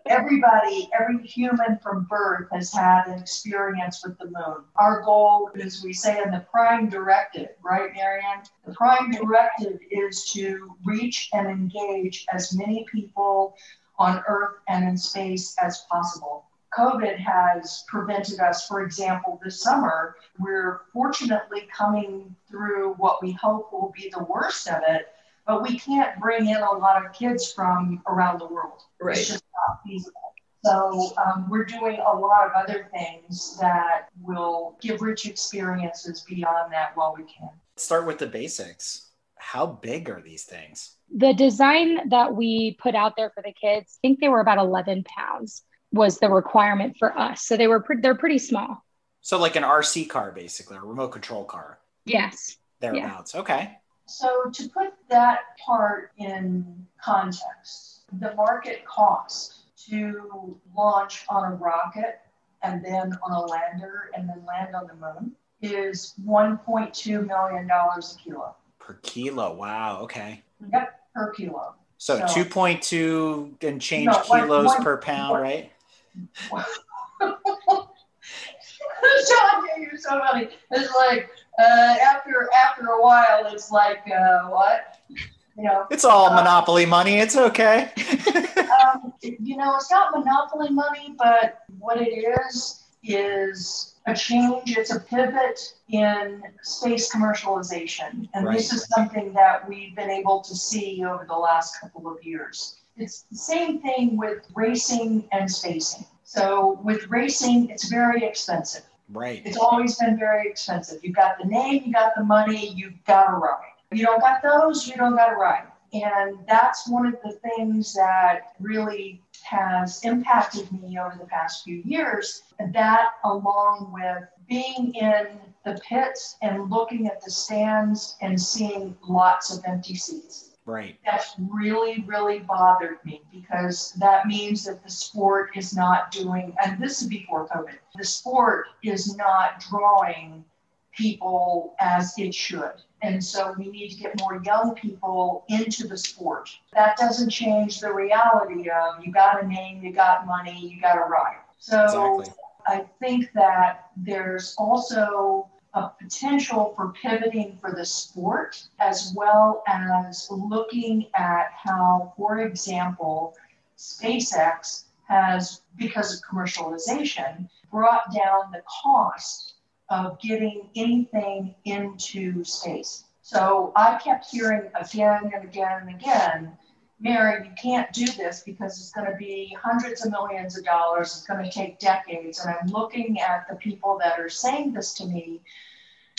Everybody, every human from birth has had an experience with the moon. Our goal, as we say in the prime directive, right, Marianne? The prime directive is to reach and engage as many people on Earth and in space as possible. COVID has prevented us, for example, this summer, we're fortunately coming through what we hope will be the worst of it but we can't bring in a lot of kids from around the world. Right. It's just not feasible. So um, we're doing a lot of other things that will give rich experiences beyond that while we can. Start with the basics. How big are these things? The design that we put out there for the kids, I think they were about 11 pounds was the requirement for us. So they were pre- they're pretty small. So like an RC car, basically, a remote control car. Yes. Thereabouts. Yeah. Okay. So to put that part in context, the market cost to launch on a rocket and then on a lander and then land on the moon is $1.2 million a kilo. Per kilo. Wow. Okay. Yep, per kilo. So, so 2.2 and change no, kilos one, per pound, one, right? (laughs) Sean, you're so funny. It's like uh, after after a while, it's like uh, what? You know, it's all uh, monopoly money. It's okay. (laughs) um, you know, it's not monopoly money, but what it is is a change. It's a pivot in space commercialization, and right. this is something that we've been able to see over the last couple of years. It's the same thing with racing and spacing. So with racing, it's very expensive. Right. It's always been very expensive. You've got the name, you got the money, you've got a ride. You don't got those, you don't got a ride. And that's one of the things that really has impacted me over the past few years. That, along with being in the pits and looking at the stands and seeing lots of empty seats. Right. That's really, really bothered me because that means that the sport is not doing, and this is before COVID, the sport is not drawing people as it should. And so we need to get more young people into the sport. That doesn't change the reality of you got a name, you got money, you got a ride. So exactly. I think that there's also a potential for pivoting for the sport, as well as looking at how, for example, SpaceX has, because of commercialization, brought down the cost of getting anything into space. So I kept hearing again and again and again, Mary, you can't do this because it's going to be hundreds of millions of dollars. It's going to take decades. And I'm looking at the people that are saying this to me,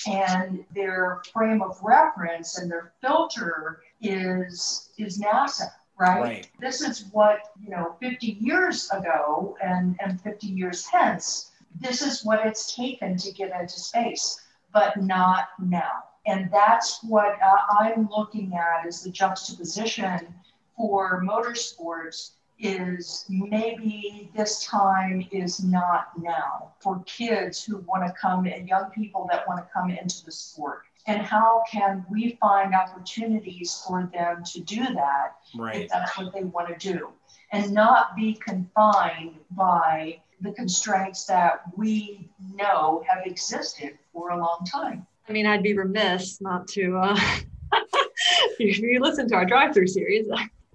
and their frame of reference and their filter is is NASA. Right? right? This is what, you know, 50 years ago and, and 50 years hence, this is what it's taken to get into space, but not now. And that's what uh, I'm looking at is the juxtaposition for motorsports is maybe this time is not now for kids who want to come and young people that want to come into the sport. And how can we find opportunities for them to do that right. if that's what they want to do? And not be confined by the constraints that we know have existed for a long time. I mean i'd be remiss not to uh, (laughs) if you listen to our drive through series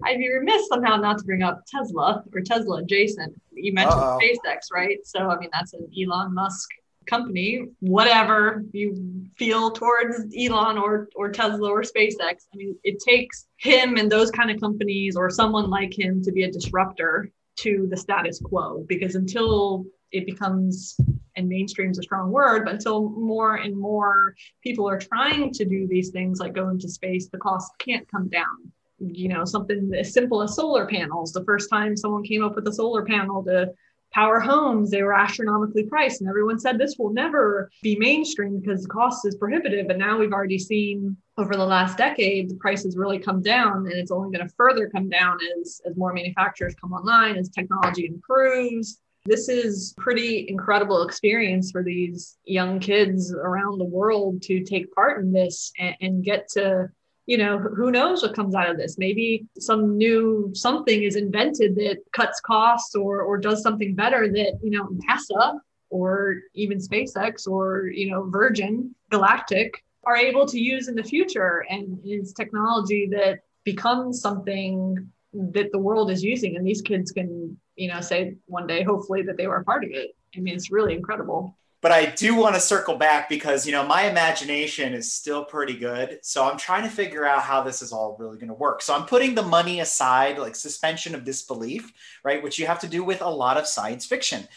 I'd be remiss somehow not to bring up Tesla or Tesla adjacent. You mentioned Uh-oh. SpaceX, right? So, I mean, that's an Elon Musk company, whatever you feel towards Elon or, or Tesla or SpaceX. I mean, it takes him and those kind of companies or someone like him to be a disruptor to the status quo because until it becomes and mainstream is a strong word, but until more and more people are trying to do these things like go into space, the cost can't come down you know something as simple as solar panels. The first time someone came up with a solar panel to power homes they were astronomically priced. And everyone said this will never be mainstream because the cost is prohibitive. And now we've already seen over the last decade the prices really come down and it's only going to further come down as as more manufacturers come online as technology improves. This is pretty incredible experience for these young kids around the world to take part in this and, and get to you know, who knows what comes out of this? Maybe some new something is invented that cuts costs or or does something better that, you know, NASA or even SpaceX or, you know, Virgin Galactic are able to use in the future and is technology that becomes something that the world is using and these kids can, you know, say one day hopefully that they were a part of it. I mean, it's really incredible. But I do want to circle back because you know my imagination is still pretty good. So I'm trying to figure out how this is all really going to work. So I'm putting the money aside, like suspension of disbelief, right? Which you have to do with a lot of science fiction.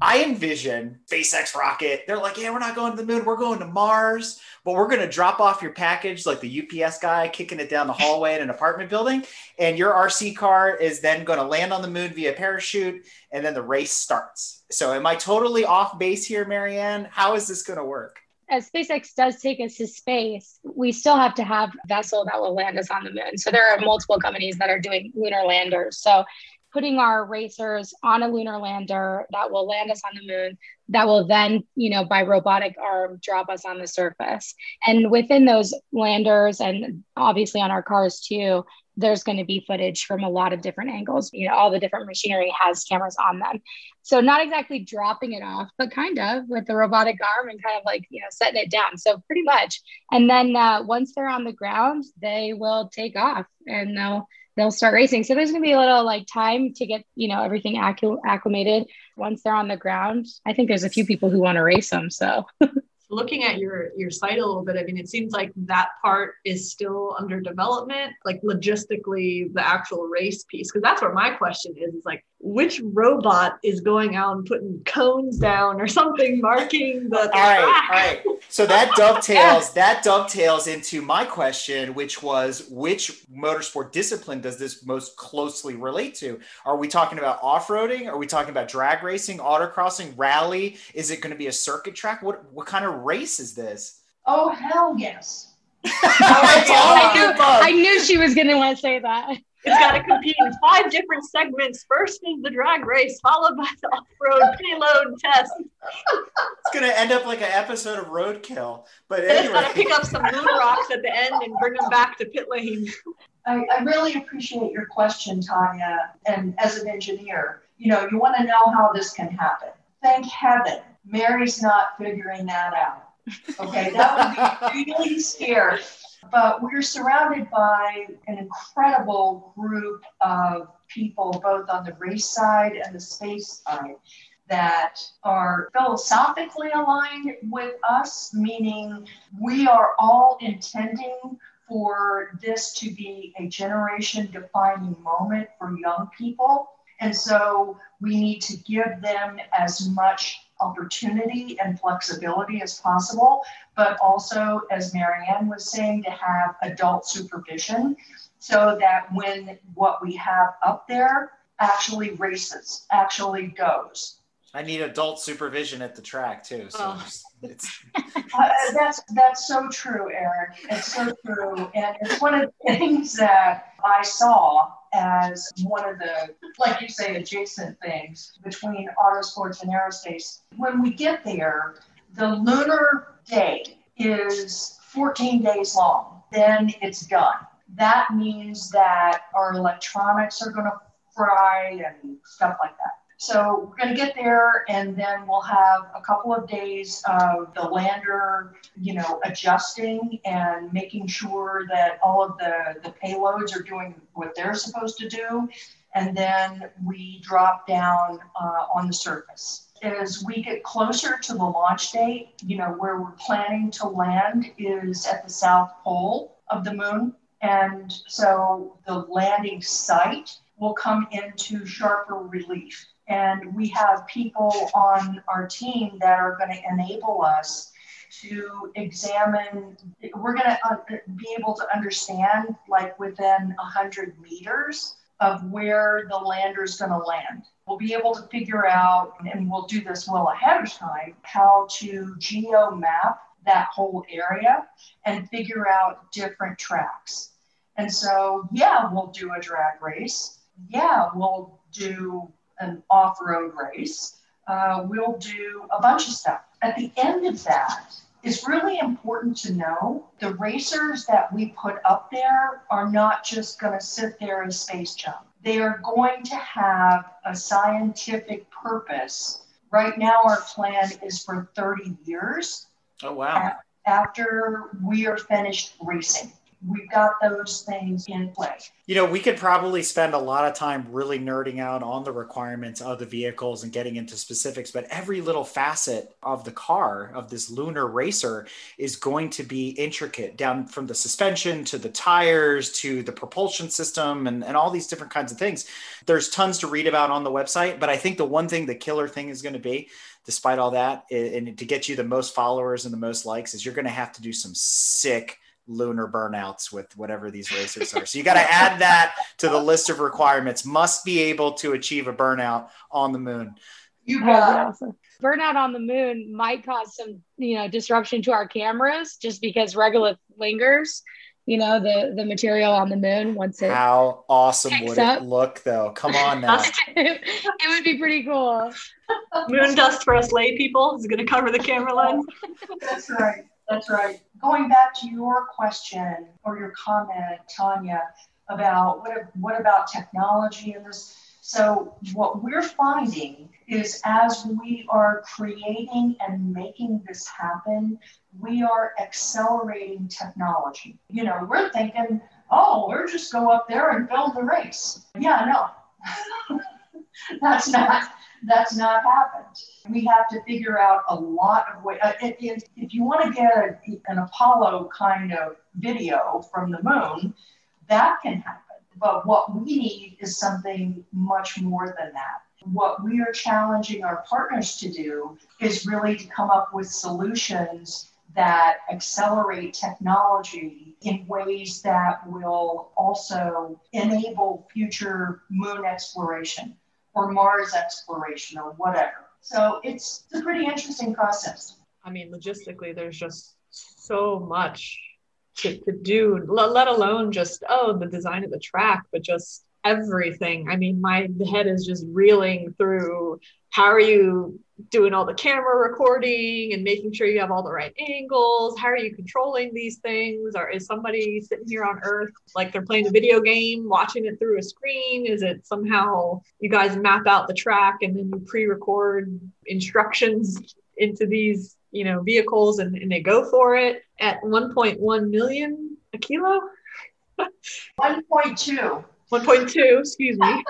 I envision SpaceX rocket. They're like, yeah, we're not going to the moon. We're going to Mars, but we're going to drop off your package like the UPS guy kicking it down the hallway in an apartment building. And your RC car is then going to land on the moon via parachute. And then the race starts. So am I totally off base here, Marianne? How is this going to work? as SpaceX does take us to space, we still have to have a vessel that will land us on the moon. So there are multiple companies that are doing lunar landers. So putting our racers on a lunar lander that will land us on the moon that will then you know by robotic arm drop us on the surface. And within those landers and obviously on our cars too there's going to be footage from a lot of different angles. You know all the different machinery has cameras on them. So not exactly dropping it off but kind of with the robotic arm and kind of like you know setting it down. So pretty much. And then uh, once they're on the ground they will take off and they'll they'll start racing. So there's going to be a little like time to get, you know, everything acclimated once they're on the ground. I think there's a few people who want to race them. So (laughs) looking at your your site a little bit i mean it seems like that part is still under development like logistically the actual race piece because that's where my question is is like which robot is going out and putting cones down or something marking the, the all right track? all right. So that dovetails that dovetails into my question which was which motorsport discipline does this most closely relate to? Are we talking about off-roading? Are we talking about drag racing autocrossing rally? Is it going to be a circuit track? What what kind of race is this? Oh hell yes. (laughs) I, knew, I knew she was going to want to say that it's got to compete in five different segments. First is the drag race, followed by the off-road payload test. It's gonna end up like an episode of Roadkill. But anyway. it's got to pick up some moon rocks at the end and bring them back to pit lane. I, I really appreciate your question, Tanya. And as an engineer, you know, you want to know how this can happen. Thank heaven, Mary's not figuring that out. Okay, that would be really scary. But we're surrounded by an incredible group of people, both on the race side and the space side, that are philosophically aligned with us, meaning we are all intending for this to be a generation defining moment for young people. And so we need to give them as much opportunity and flexibility as possible, but also, as Marianne was saying, to have adult supervision so that when what we have up there actually races, actually goes. I need adult supervision at the track too. So oh. it's, (laughs) (laughs) uh, that's that's so true, Eric. It's so true, and it's one of the things that I saw as one of the, like you say, adjacent things between autosports and aerospace. When we get there, the lunar day is 14 days long. Then it's done. That means that our electronics are going to fry and stuff like that. So we're going to get there, and then we'll have a couple of days of the lander, you know, adjusting and making sure that all of the, the payloads are doing what they're supposed to do. And then we drop down uh, on the surface. As we get closer to the launch date, you know, where we're planning to land is at the south pole of the moon. And so the landing site will come into sharper relief. And we have people on our team that are going to enable us to examine, we're going to uh, be able to understand, like within 100 meters, of where the lander is going to land. We'll be able to figure out, and we'll do this well ahead of time, how to geo map that whole area and figure out different tracks. And so, yeah, we'll do a drag race. Yeah, we'll do an off road race. Uh, we'll do a bunch of stuff. At the end of that, it's really important to know the racers that we put up there are not just going to sit there and space jump. They are going to have a scientific purpose. Right now, our plan is for 30 years. Oh, wow. After we are finished racing. We've got those things in play. You know, we could probably spend a lot of time really nerding out on the requirements of the vehicles and getting into specifics, but every little facet of the car, of this lunar racer, is going to be intricate down from the suspension to the tires to the propulsion system and, and all these different kinds of things. There's tons to read about on the website, but I think the one thing, the killer thing is going to be despite all that and to get you the most followers and the most likes is you're going to have to do some sick lunar burnouts with whatever these racers are. So you got to add that to the list of requirements. Must be able to achieve a burnout on the moon. You got awesome. Burnout on the moon might cause some, you know, disruption to our cameras just because regolith lingers. You know the the material on the moon once it. How awesome would up. it look, though? Come on now. (laughs) it would be pretty cool. Moon dust for us lay people is going to cover the camera lens. (laughs) That's right. That's right. Going back to your question or your comment, Tanya, about what, what about technology and this. So, what we're finding is as we are creating and making this happen, we are accelerating technology. You know, we're thinking, oh, we're just go up there and build the race. Yeah, no. (laughs) That's not that's not happened. We have to figure out a lot of ways. Uh, if, if you want to get a, an Apollo kind of video from the moon, that can happen. But what we need is something much more than that. What we are challenging our partners to do is really to come up with solutions that accelerate technology in ways that will also enable future moon exploration or Mars exploration or whatever. So it's, a pretty interesting process. I mean, logistically, there's just so much to, to do, let alone just, oh, the design of the track, but just everything. I mean, my head is just reeling through how are you doing all the camera recording and making sure you have all the right angles? How are you controlling these things? Or is somebody sitting here on Earth like they're playing a video game, watching it through a screen? Is it somehow you guys map out the track and then you pre-record instructions into these, you know, vehicles and, and they go for it at 1.1 million a kilo? (laughs) 1.2 1.2, excuse me.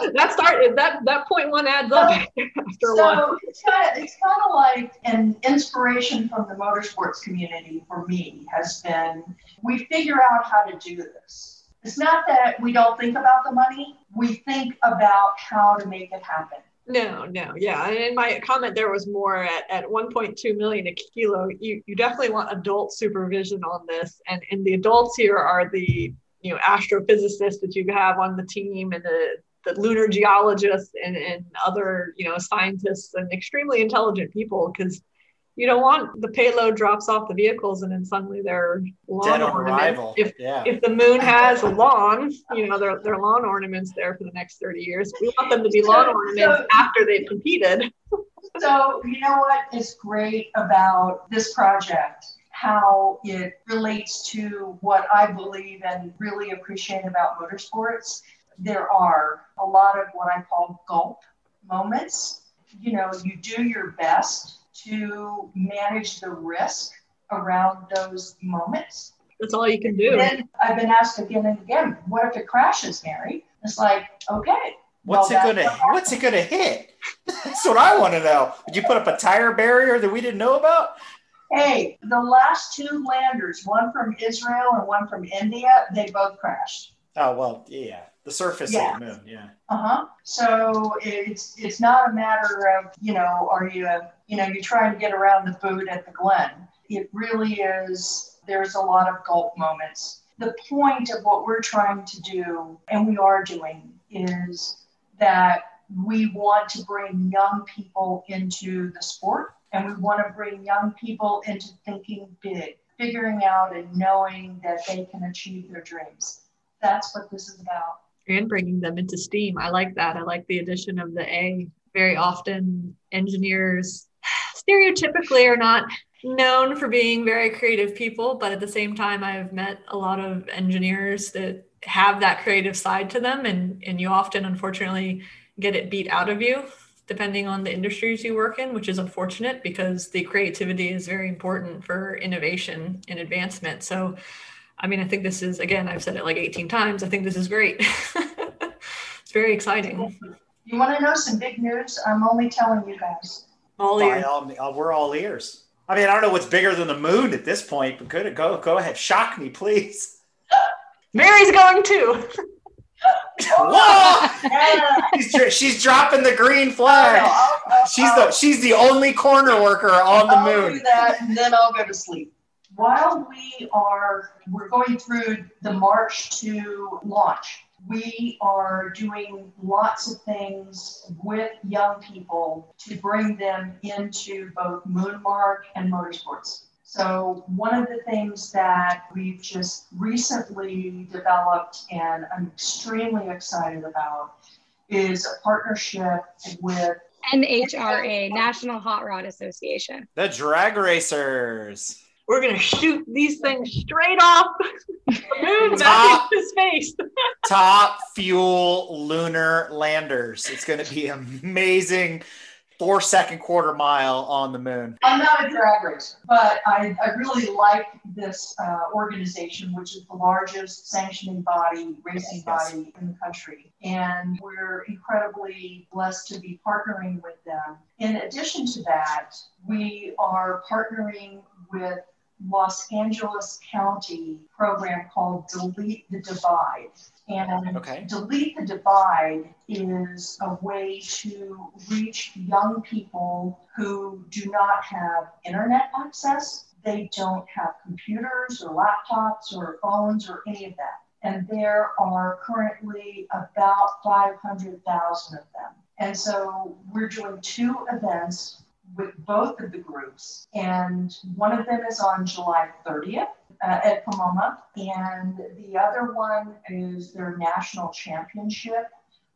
(laughs) that started that that point one adds up (laughs) after a so while. It's kind of it's kind of like an inspiration from the motorsports community for me has been we figure out how to do this. It's not that we don't think about the money, we think about how to make it happen. No, no, yeah. And in my comment there was more at, at 1.2 million a kilo. You, you definitely want adult supervision on this. And, and the adults here are the you know astrophysicists that you have on the team and the, the lunar geologists and, and other you know scientists and extremely intelligent people because you don't want the payload drops off the vehicles and then suddenly they're lawn ornaments. If yeah. if the moon has a lawn, you know, they're, they're lawn ornaments there for the next 30 years. We want them to be lawn ornaments so, after they've competed. so you know what is great about this project how it relates to what I believe and really appreciate about motorsports. There are a lot of what I call gulp moments. You know, you do your best to manage the risk around those moments. That's all you can do. Then I've been asked again and again, what if it crashes, Mary? It's like, okay. What's well, it gonna what's it gonna hit? (laughs) That's what I want to know. Did you put up a tire barrier that we didn't know about? Hey, the last two landers, one from Israel and one from India, they both crashed. Oh well, yeah, the surface yeah. of the moon, yeah. Uh huh. So it's it's not a matter of you know, are you you know you're trying to get around the boot at the Glen. It really is. There's a lot of gulp moments. The point of what we're trying to do, and we are doing, is that we want to bring young people into the sport and we want to bring young people into thinking big, figuring out and knowing that they can achieve their dreams. That's what this is about. And bringing them into STEAM. I like that. I like the addition of the A. Very often, engineers stereotypically are not known for being very creative people, but at the same time, I've met a lot of engineers that have that creative side to them, and, and you often, unfortunately, get it beat out of you depending on the industries you work in, which is unfortunate because the creativity is very important for innovation and advancement. So I mean, I think this is, again, I've said it like 18 times. I think this is great. (laughs) it's very exciting. You want to know some big news? I'm only telling you guys. All ears. all, uh, we're all ears. I mean, I don't know what's bigger than the moon at this point, but good. Go, go ahead. Shock me, please. (laughs) Mary's going too. (laughs) Whoa! Yeah. she's, she's dropping the green I'll- flag. I'll- I'll- She's the she's the only corner worker on the I'll do moon. that, and then I'll go to sleep. While we are, we're going through the march to launch. We are doing lots of things with young people to bring them into both Moonmark and motorsports. So one of the things that we've just recently developed and I'm extremely excited about is a partnership with NHRA, National Hot Rod Association. The drag racers. We're going to shoot these things straight off the moon back Top. into space. Top fuel lunar landers. It's going to be amazing. Four second quarter mile on the moon. I'm not a drag racer, but I, I really like this uh, organization, which is the largest sanctioning body, racing Yes. body in the country. And we're incredibly blessed to be partnering with them. In addition to that, we are partnering with Los Angeles County program called Delete the Divide. And Okay. Delete the Divide is a way to reach young people who do not have internet access. They don't have computers or laptops or phones or any of that. And there are currently about 500,000 of them. And so we're doing two events with both of the groups. And one of them is on July 30th uh, at Pomona, and the other one is their national championship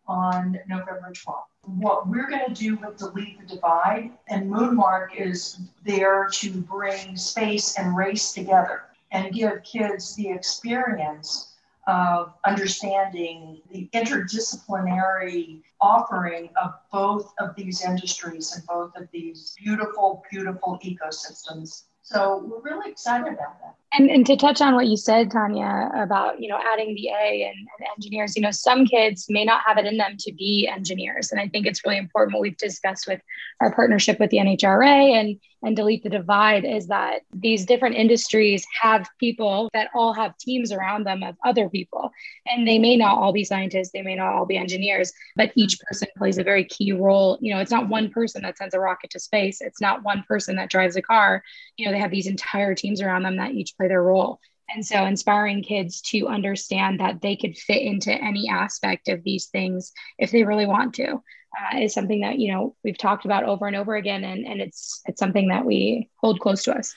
on November 12th. What we're going to do with Delete the Divide and Moonmark is there to bring space and race together and give kids the experience of understanding the interdisciplinary offering of both of these industries and both of these beautiful, beautiful ecosystems. So we're really excited about that. And, and to touch on what you said, Tanya, about you know adding the A and, and engineers, you know some kids may not have it in them to be engineers, and I think it's really important what we've discussed with our partnership with the NHRA and and Delete the Divide is that these different industries have people that all have teams around them of other people, and they may not all be scientists, they may not all be engineers, but each person plays a very key role. You know, it's not one person that sends a rocket to space, it's not one person that drives a car. You know, they have these entire teams around them that each play their role. And so inspiring kids to understand that they could fit into any aspect of these things if they really want to uh, is something that, you know, we've talked about over and over again. And, and it's, it's something that we hold close to us.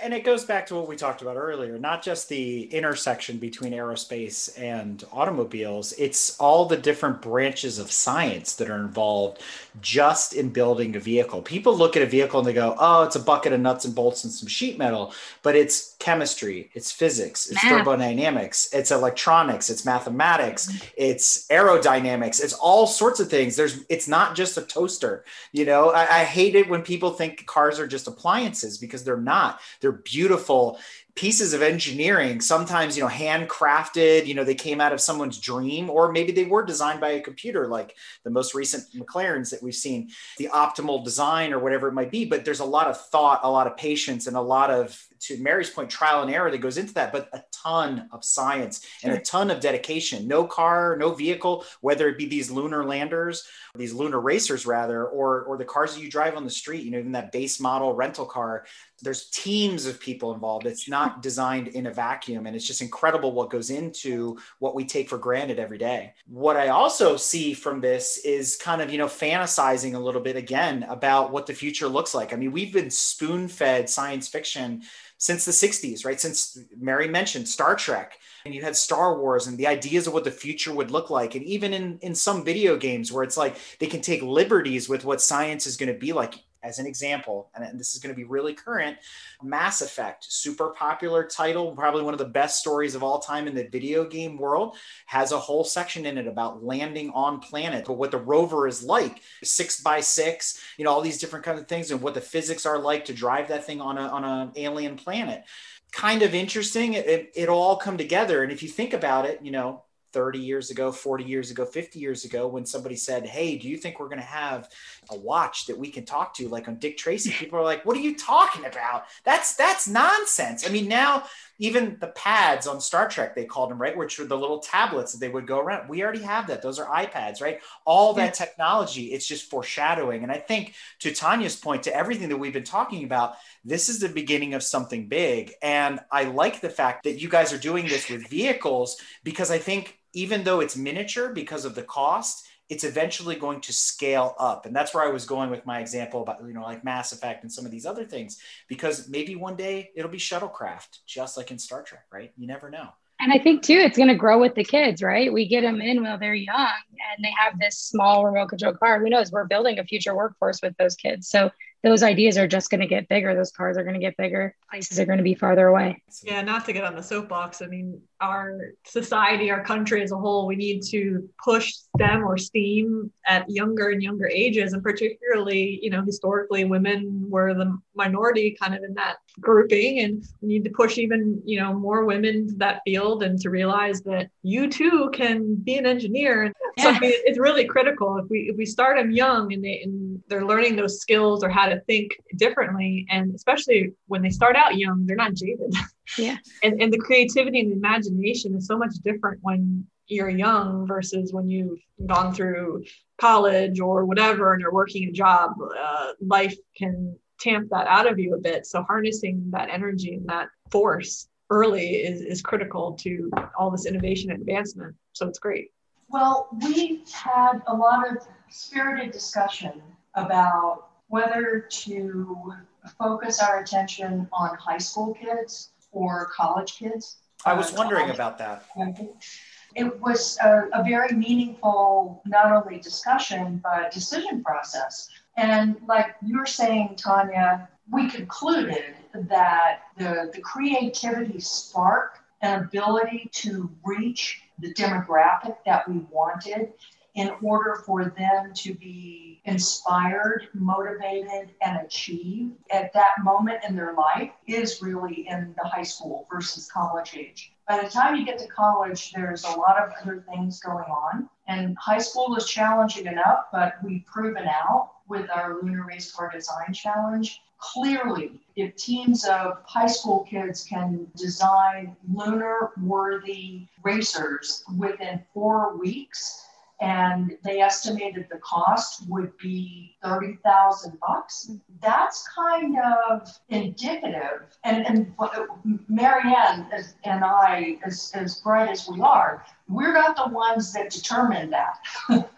And it goes back to what we talked about earlier, not just the intersection between aerospace and automobiles, it's all the different branches of science that are involved just in building a vehicle. People look at a vehicle and they go, oh, it's a bucket of nuts and bolts and some sheet metal, but it's chemistry, it's physics, it's Math. thermodynamics, it's electronics, it's mathematics, it's aerodynamics, it's all sorts of things. There's it's not just a toaster. You know, I, I hate it when people think cars are just appliances because they're not. They're beautiful pieces of engineering sometimes you know handcrafted you know they came out of someone's dream or maybe they were designed by a computer like the most recent mclarens that we've seen the optimal design or whatever it might be but there's a lot of thought a lot of patience and a lot of to mary's point trial and error that goes into that but a ton of science and a ton of dedication. No car no vehicle whether it be these lunar landers these lunar racers rather or or the cars that you drive on the street you know even that base model rental car. There's teams of people involved. It's not designed in a vacuum and it's just incredible what goes into what we take for granted every day. What i also see from this is kind of you know fantasizing a little bit again about what the future looks like. I mean we've been spoon fed science fiction since the 60s right since mary mentioned star trek and you had Star Wars and the ideas of what the future would look like. And even in, in some video games where it's like they can take liberties with what science is going to be like. As an example, and this is going to be really current, Mass Effect, super popular title, probably one of the best stories of all time in the video game world, has a whole section in it about landing on planet, but what the rover is like, six by six, you know, all these different kinds of things, and what the physics are like to drive that thing on a on an alien planet kind of interesting. It, it, it'll all come together. And if you think about it, you know, 30 years ago, 40 years ago, 50 years ago, when somebody said, Hey, do you think we're going to have a watch that we can talk to like on Dick Tracy? People are like, What are you talking about? That's that's nonsense. I mean, now even the pads on Star Trek, they called them, right? Which were the little tablets that they would go around. We already have that. Those are iPads, right? All that technology, it's just foreshadowing. And I think to Tanya's point, to everything that we've been talking about, this is the beginning of something big. And I like the fact that you guys are doing this with vehicles because I think even though it's miniature because of the cost, it's eventually going to scale up. And that's where I was going with my example about, you know, like Mass Effect and some of these other things, because maybe one day it'll be shuttlecraft, just like in Star Trek, right? You never know. And I think too, it's going to grow with the kids, right? We get them in while they're young and they have this small remote control car. Who knows? We're building a future workforce with those kids. So those ideas are just going to get bigger. Those cars are going to get bigger. Places are going to be farther away. Yeah, not to get on the soapbox. I mean, our society, our country as a whole, we need to push STEM or STEAM at younger and younger ages. And particularly, you know, historically, women were the minority kind of in that grouping. And we need to push even, you know, more women to that field and to realize that you too can be an engineer. Yeah. So I mean, it's really critical if we if we start them young and they and they're learning those skills or how to think differently. And especially when they start out young, they're not jaded. (laughs) Yeah. and, and the creativity and the imagination is so much different when you're young versus when you've gone through college or whatever and you're working a job. Uh, life can tamp that out of you a bit. So harnessing that energy and that force early is, is critical to all this innovation and advancement. So it's great. Well, we had a lot of spirited discussion about whether to focus our attention on high school kids or college kids. I was uh, wondering about that. It was a, a, very meaningful, not only discussion, but decision process. And like you're saying, Tanya, we concluded that the, the creativity spark and ability to reach the demographic that we wanted in order for them to be inspired, motivated, and achieve at that moment in their life is really in the high school versus college age. By the time you get to college, there's a lot of other things going on. And high school is challenging enough, but we've proven out with our Lunar Race Car Design Challenge. Clearly, if teams of high school kids can design lunar worthy racers within four weeks, and they estimated the cost would be 30,000 bucks. Mm-hmm. That's kind of indicative. And, and Marianne and I, as, as bright as we are, we're not the ones that determined that. (laughs)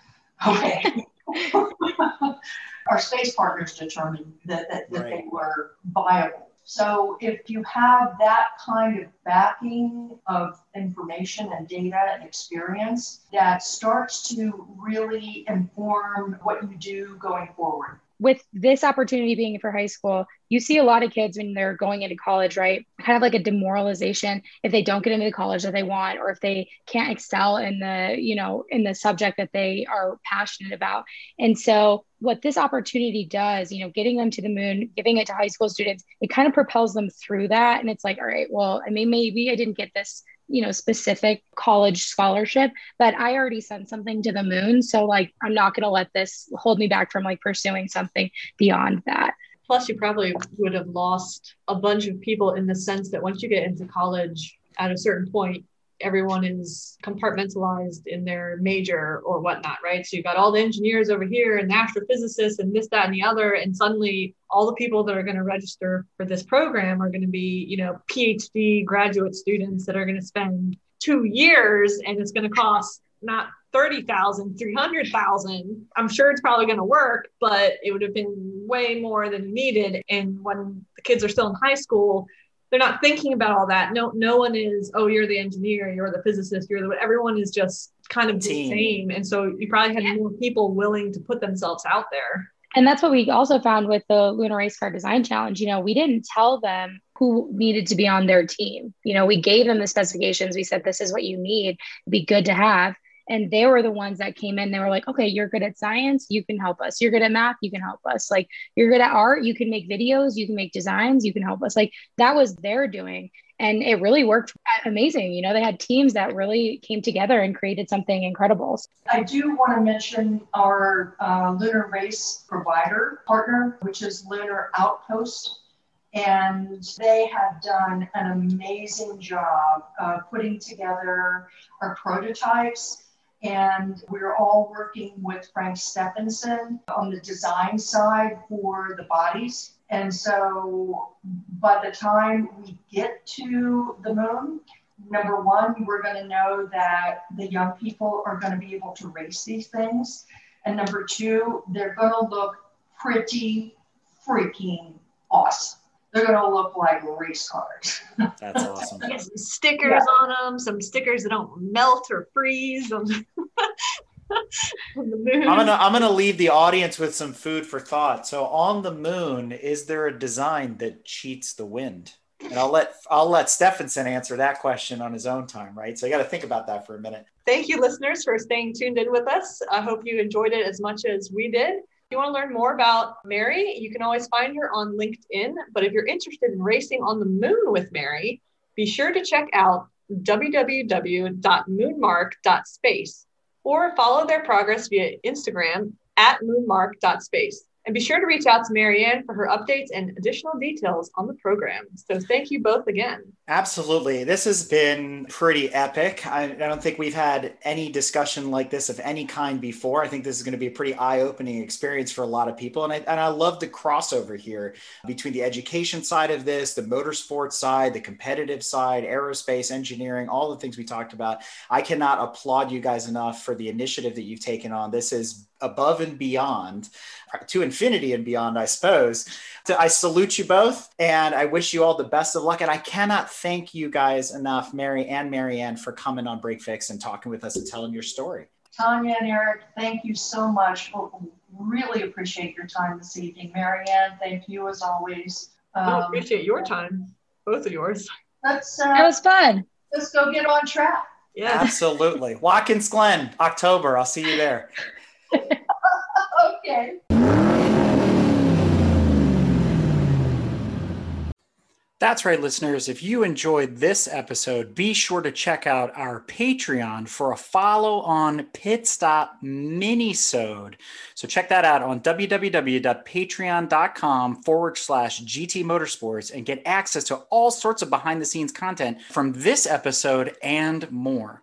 okay. (laughs) (laughs) Our space partners determined that, that, that right. they were viable. So if you have that kind of backing of information and data and experience, that starts to really inform what you do going forward with this opportunity being for high school, you see a lot of kids when they're going into college, right? Kind of like a demoralization if they don't get into the college that they want or if they can't excel in the, you know, in the subject that they are passionate about. And so what this opportunity does, you know, getting them to the moon, giving it to high school students, it kind of propels them through that. And it's like, all right, well, I mean, maybe I didn't get this you know specific college scholarship but i already sent something to the moon. So like i'm not going to let this hold me back from like pursuing something beyond that. Plus you probably would have lost a bunch of people in the sense that once you get into college at a certain point everyone is compartmentalized in their major or whatnot, right? So you've got all the engineers over here and the astrophysicists and this, that, and the other. And suddenly all the people that are going to register for this program are going to be, you know, PhD graduate students that are going to spend two years and it's going to cost not 30,000, 300,000. I'm sure it's probably going to work, but it would have been way more than needed. And when the kids are still in high school, they're not thinking about all that. No, no one is, oh, you're the engineer, you're the physicist, you're the, everyone is just kind of Team. the same. And so you probably had yeah. more people willing to put themselves out there. And that's what we also found with the Lunar Race Car Design Challenge. You know, we didn't tell them who needed to be on their team. You know, we gave them the specifications. We said, this is what you need. It'd be good to have And they were the ones that came in. They were like, okay, you're good at science. You can help us. You're good at math. You can help us. Like, you're good at art. You can make videos. You can make designs. You can help us. Like, that was their doing. And it really worked amazing. You know, they had teams that really came together and created something incredible. I do want to mention our uh, lunar race provider partner, which is Lunar Outpost and they have done an amazing job uh, putting together our prototypes. And we're all working with Frank Stephenson on the design side for the bodies. And so by the time we get to the moon, number one, we're going to know that the young people are going to be able to race these things. And number two, they're going to look pretty freaking awesome they're going to look like race cars. That's awesome. (laughs) Get some stickers yeah. on them, some stickers that don't melt or freeze on the, on the moon. I'm gonna I'm gonna leave the audience with some food for thought. So on the moon, is there a design that cheats the wind? And I'll let I'll let Stephenson answer that question on his own time, right? So you got to think about that for a minute. Thank you, listeners, for staying tuned in with us. I hope you enjoyed it as much as we did you want to learn more about Mary, you can always find her on LinkedIn. But if you're interested in racing on the moon with Mary, be sure to check out www.moonmark.space or follow their progress via Instagram at moonmark.space. And be sure to reach out to Marianne for her updates and additional details on the program. So thank you both again. Absolutely. This has been pretty epic. I, I, don't think we've had any discussion like this of any kind before. I think this is going to be a pretty eye opening experience for a lot of people. And I, and I love the crossover here between the education side of this, the motorsports side, the competitive side, aerospace, engineering, all the things we talked about. I cannot applaud you guys enough for the initiative that you've taken on. This is above and beyond to infinity and beyond, I suppose. So I salute you both and I wish you all the best of luck. And I cannot thank you guys enough, Mary and Marianne, for coming on Break Fix and talking with us and telling your story. Tanya and Eric, thank you so much. Really appreciate your time this evening. Marianne, thank you as always. Um, I appreciate your time, both of yours. Let's, uh, that was fun. Let's go get on track. Yeah, absolutely. Watkins Glen, October. I'll see you there. (laughs) okay. That's right, listeners. If you enjoyed this episode, be sure to check out our Patreon for a follow on Pit Stop Minisode. So check that out on www.patreon.com forward slash GT Motorsports and get access to all sorts of behind the scenes content from this episode and more.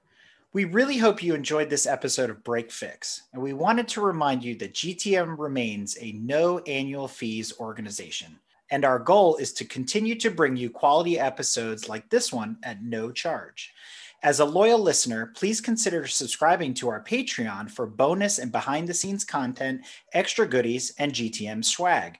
We really hope you enjoyed this episode of Break Fix, and we wanted to remind you that GTM remains a no annual fees organization. And our goal is to continue to bring you quality episodes like this one at no charge. As a loyal listener, please consider subscribing to our Patreon for bonus and behind the scenes content, extra goodies, and GTM swag.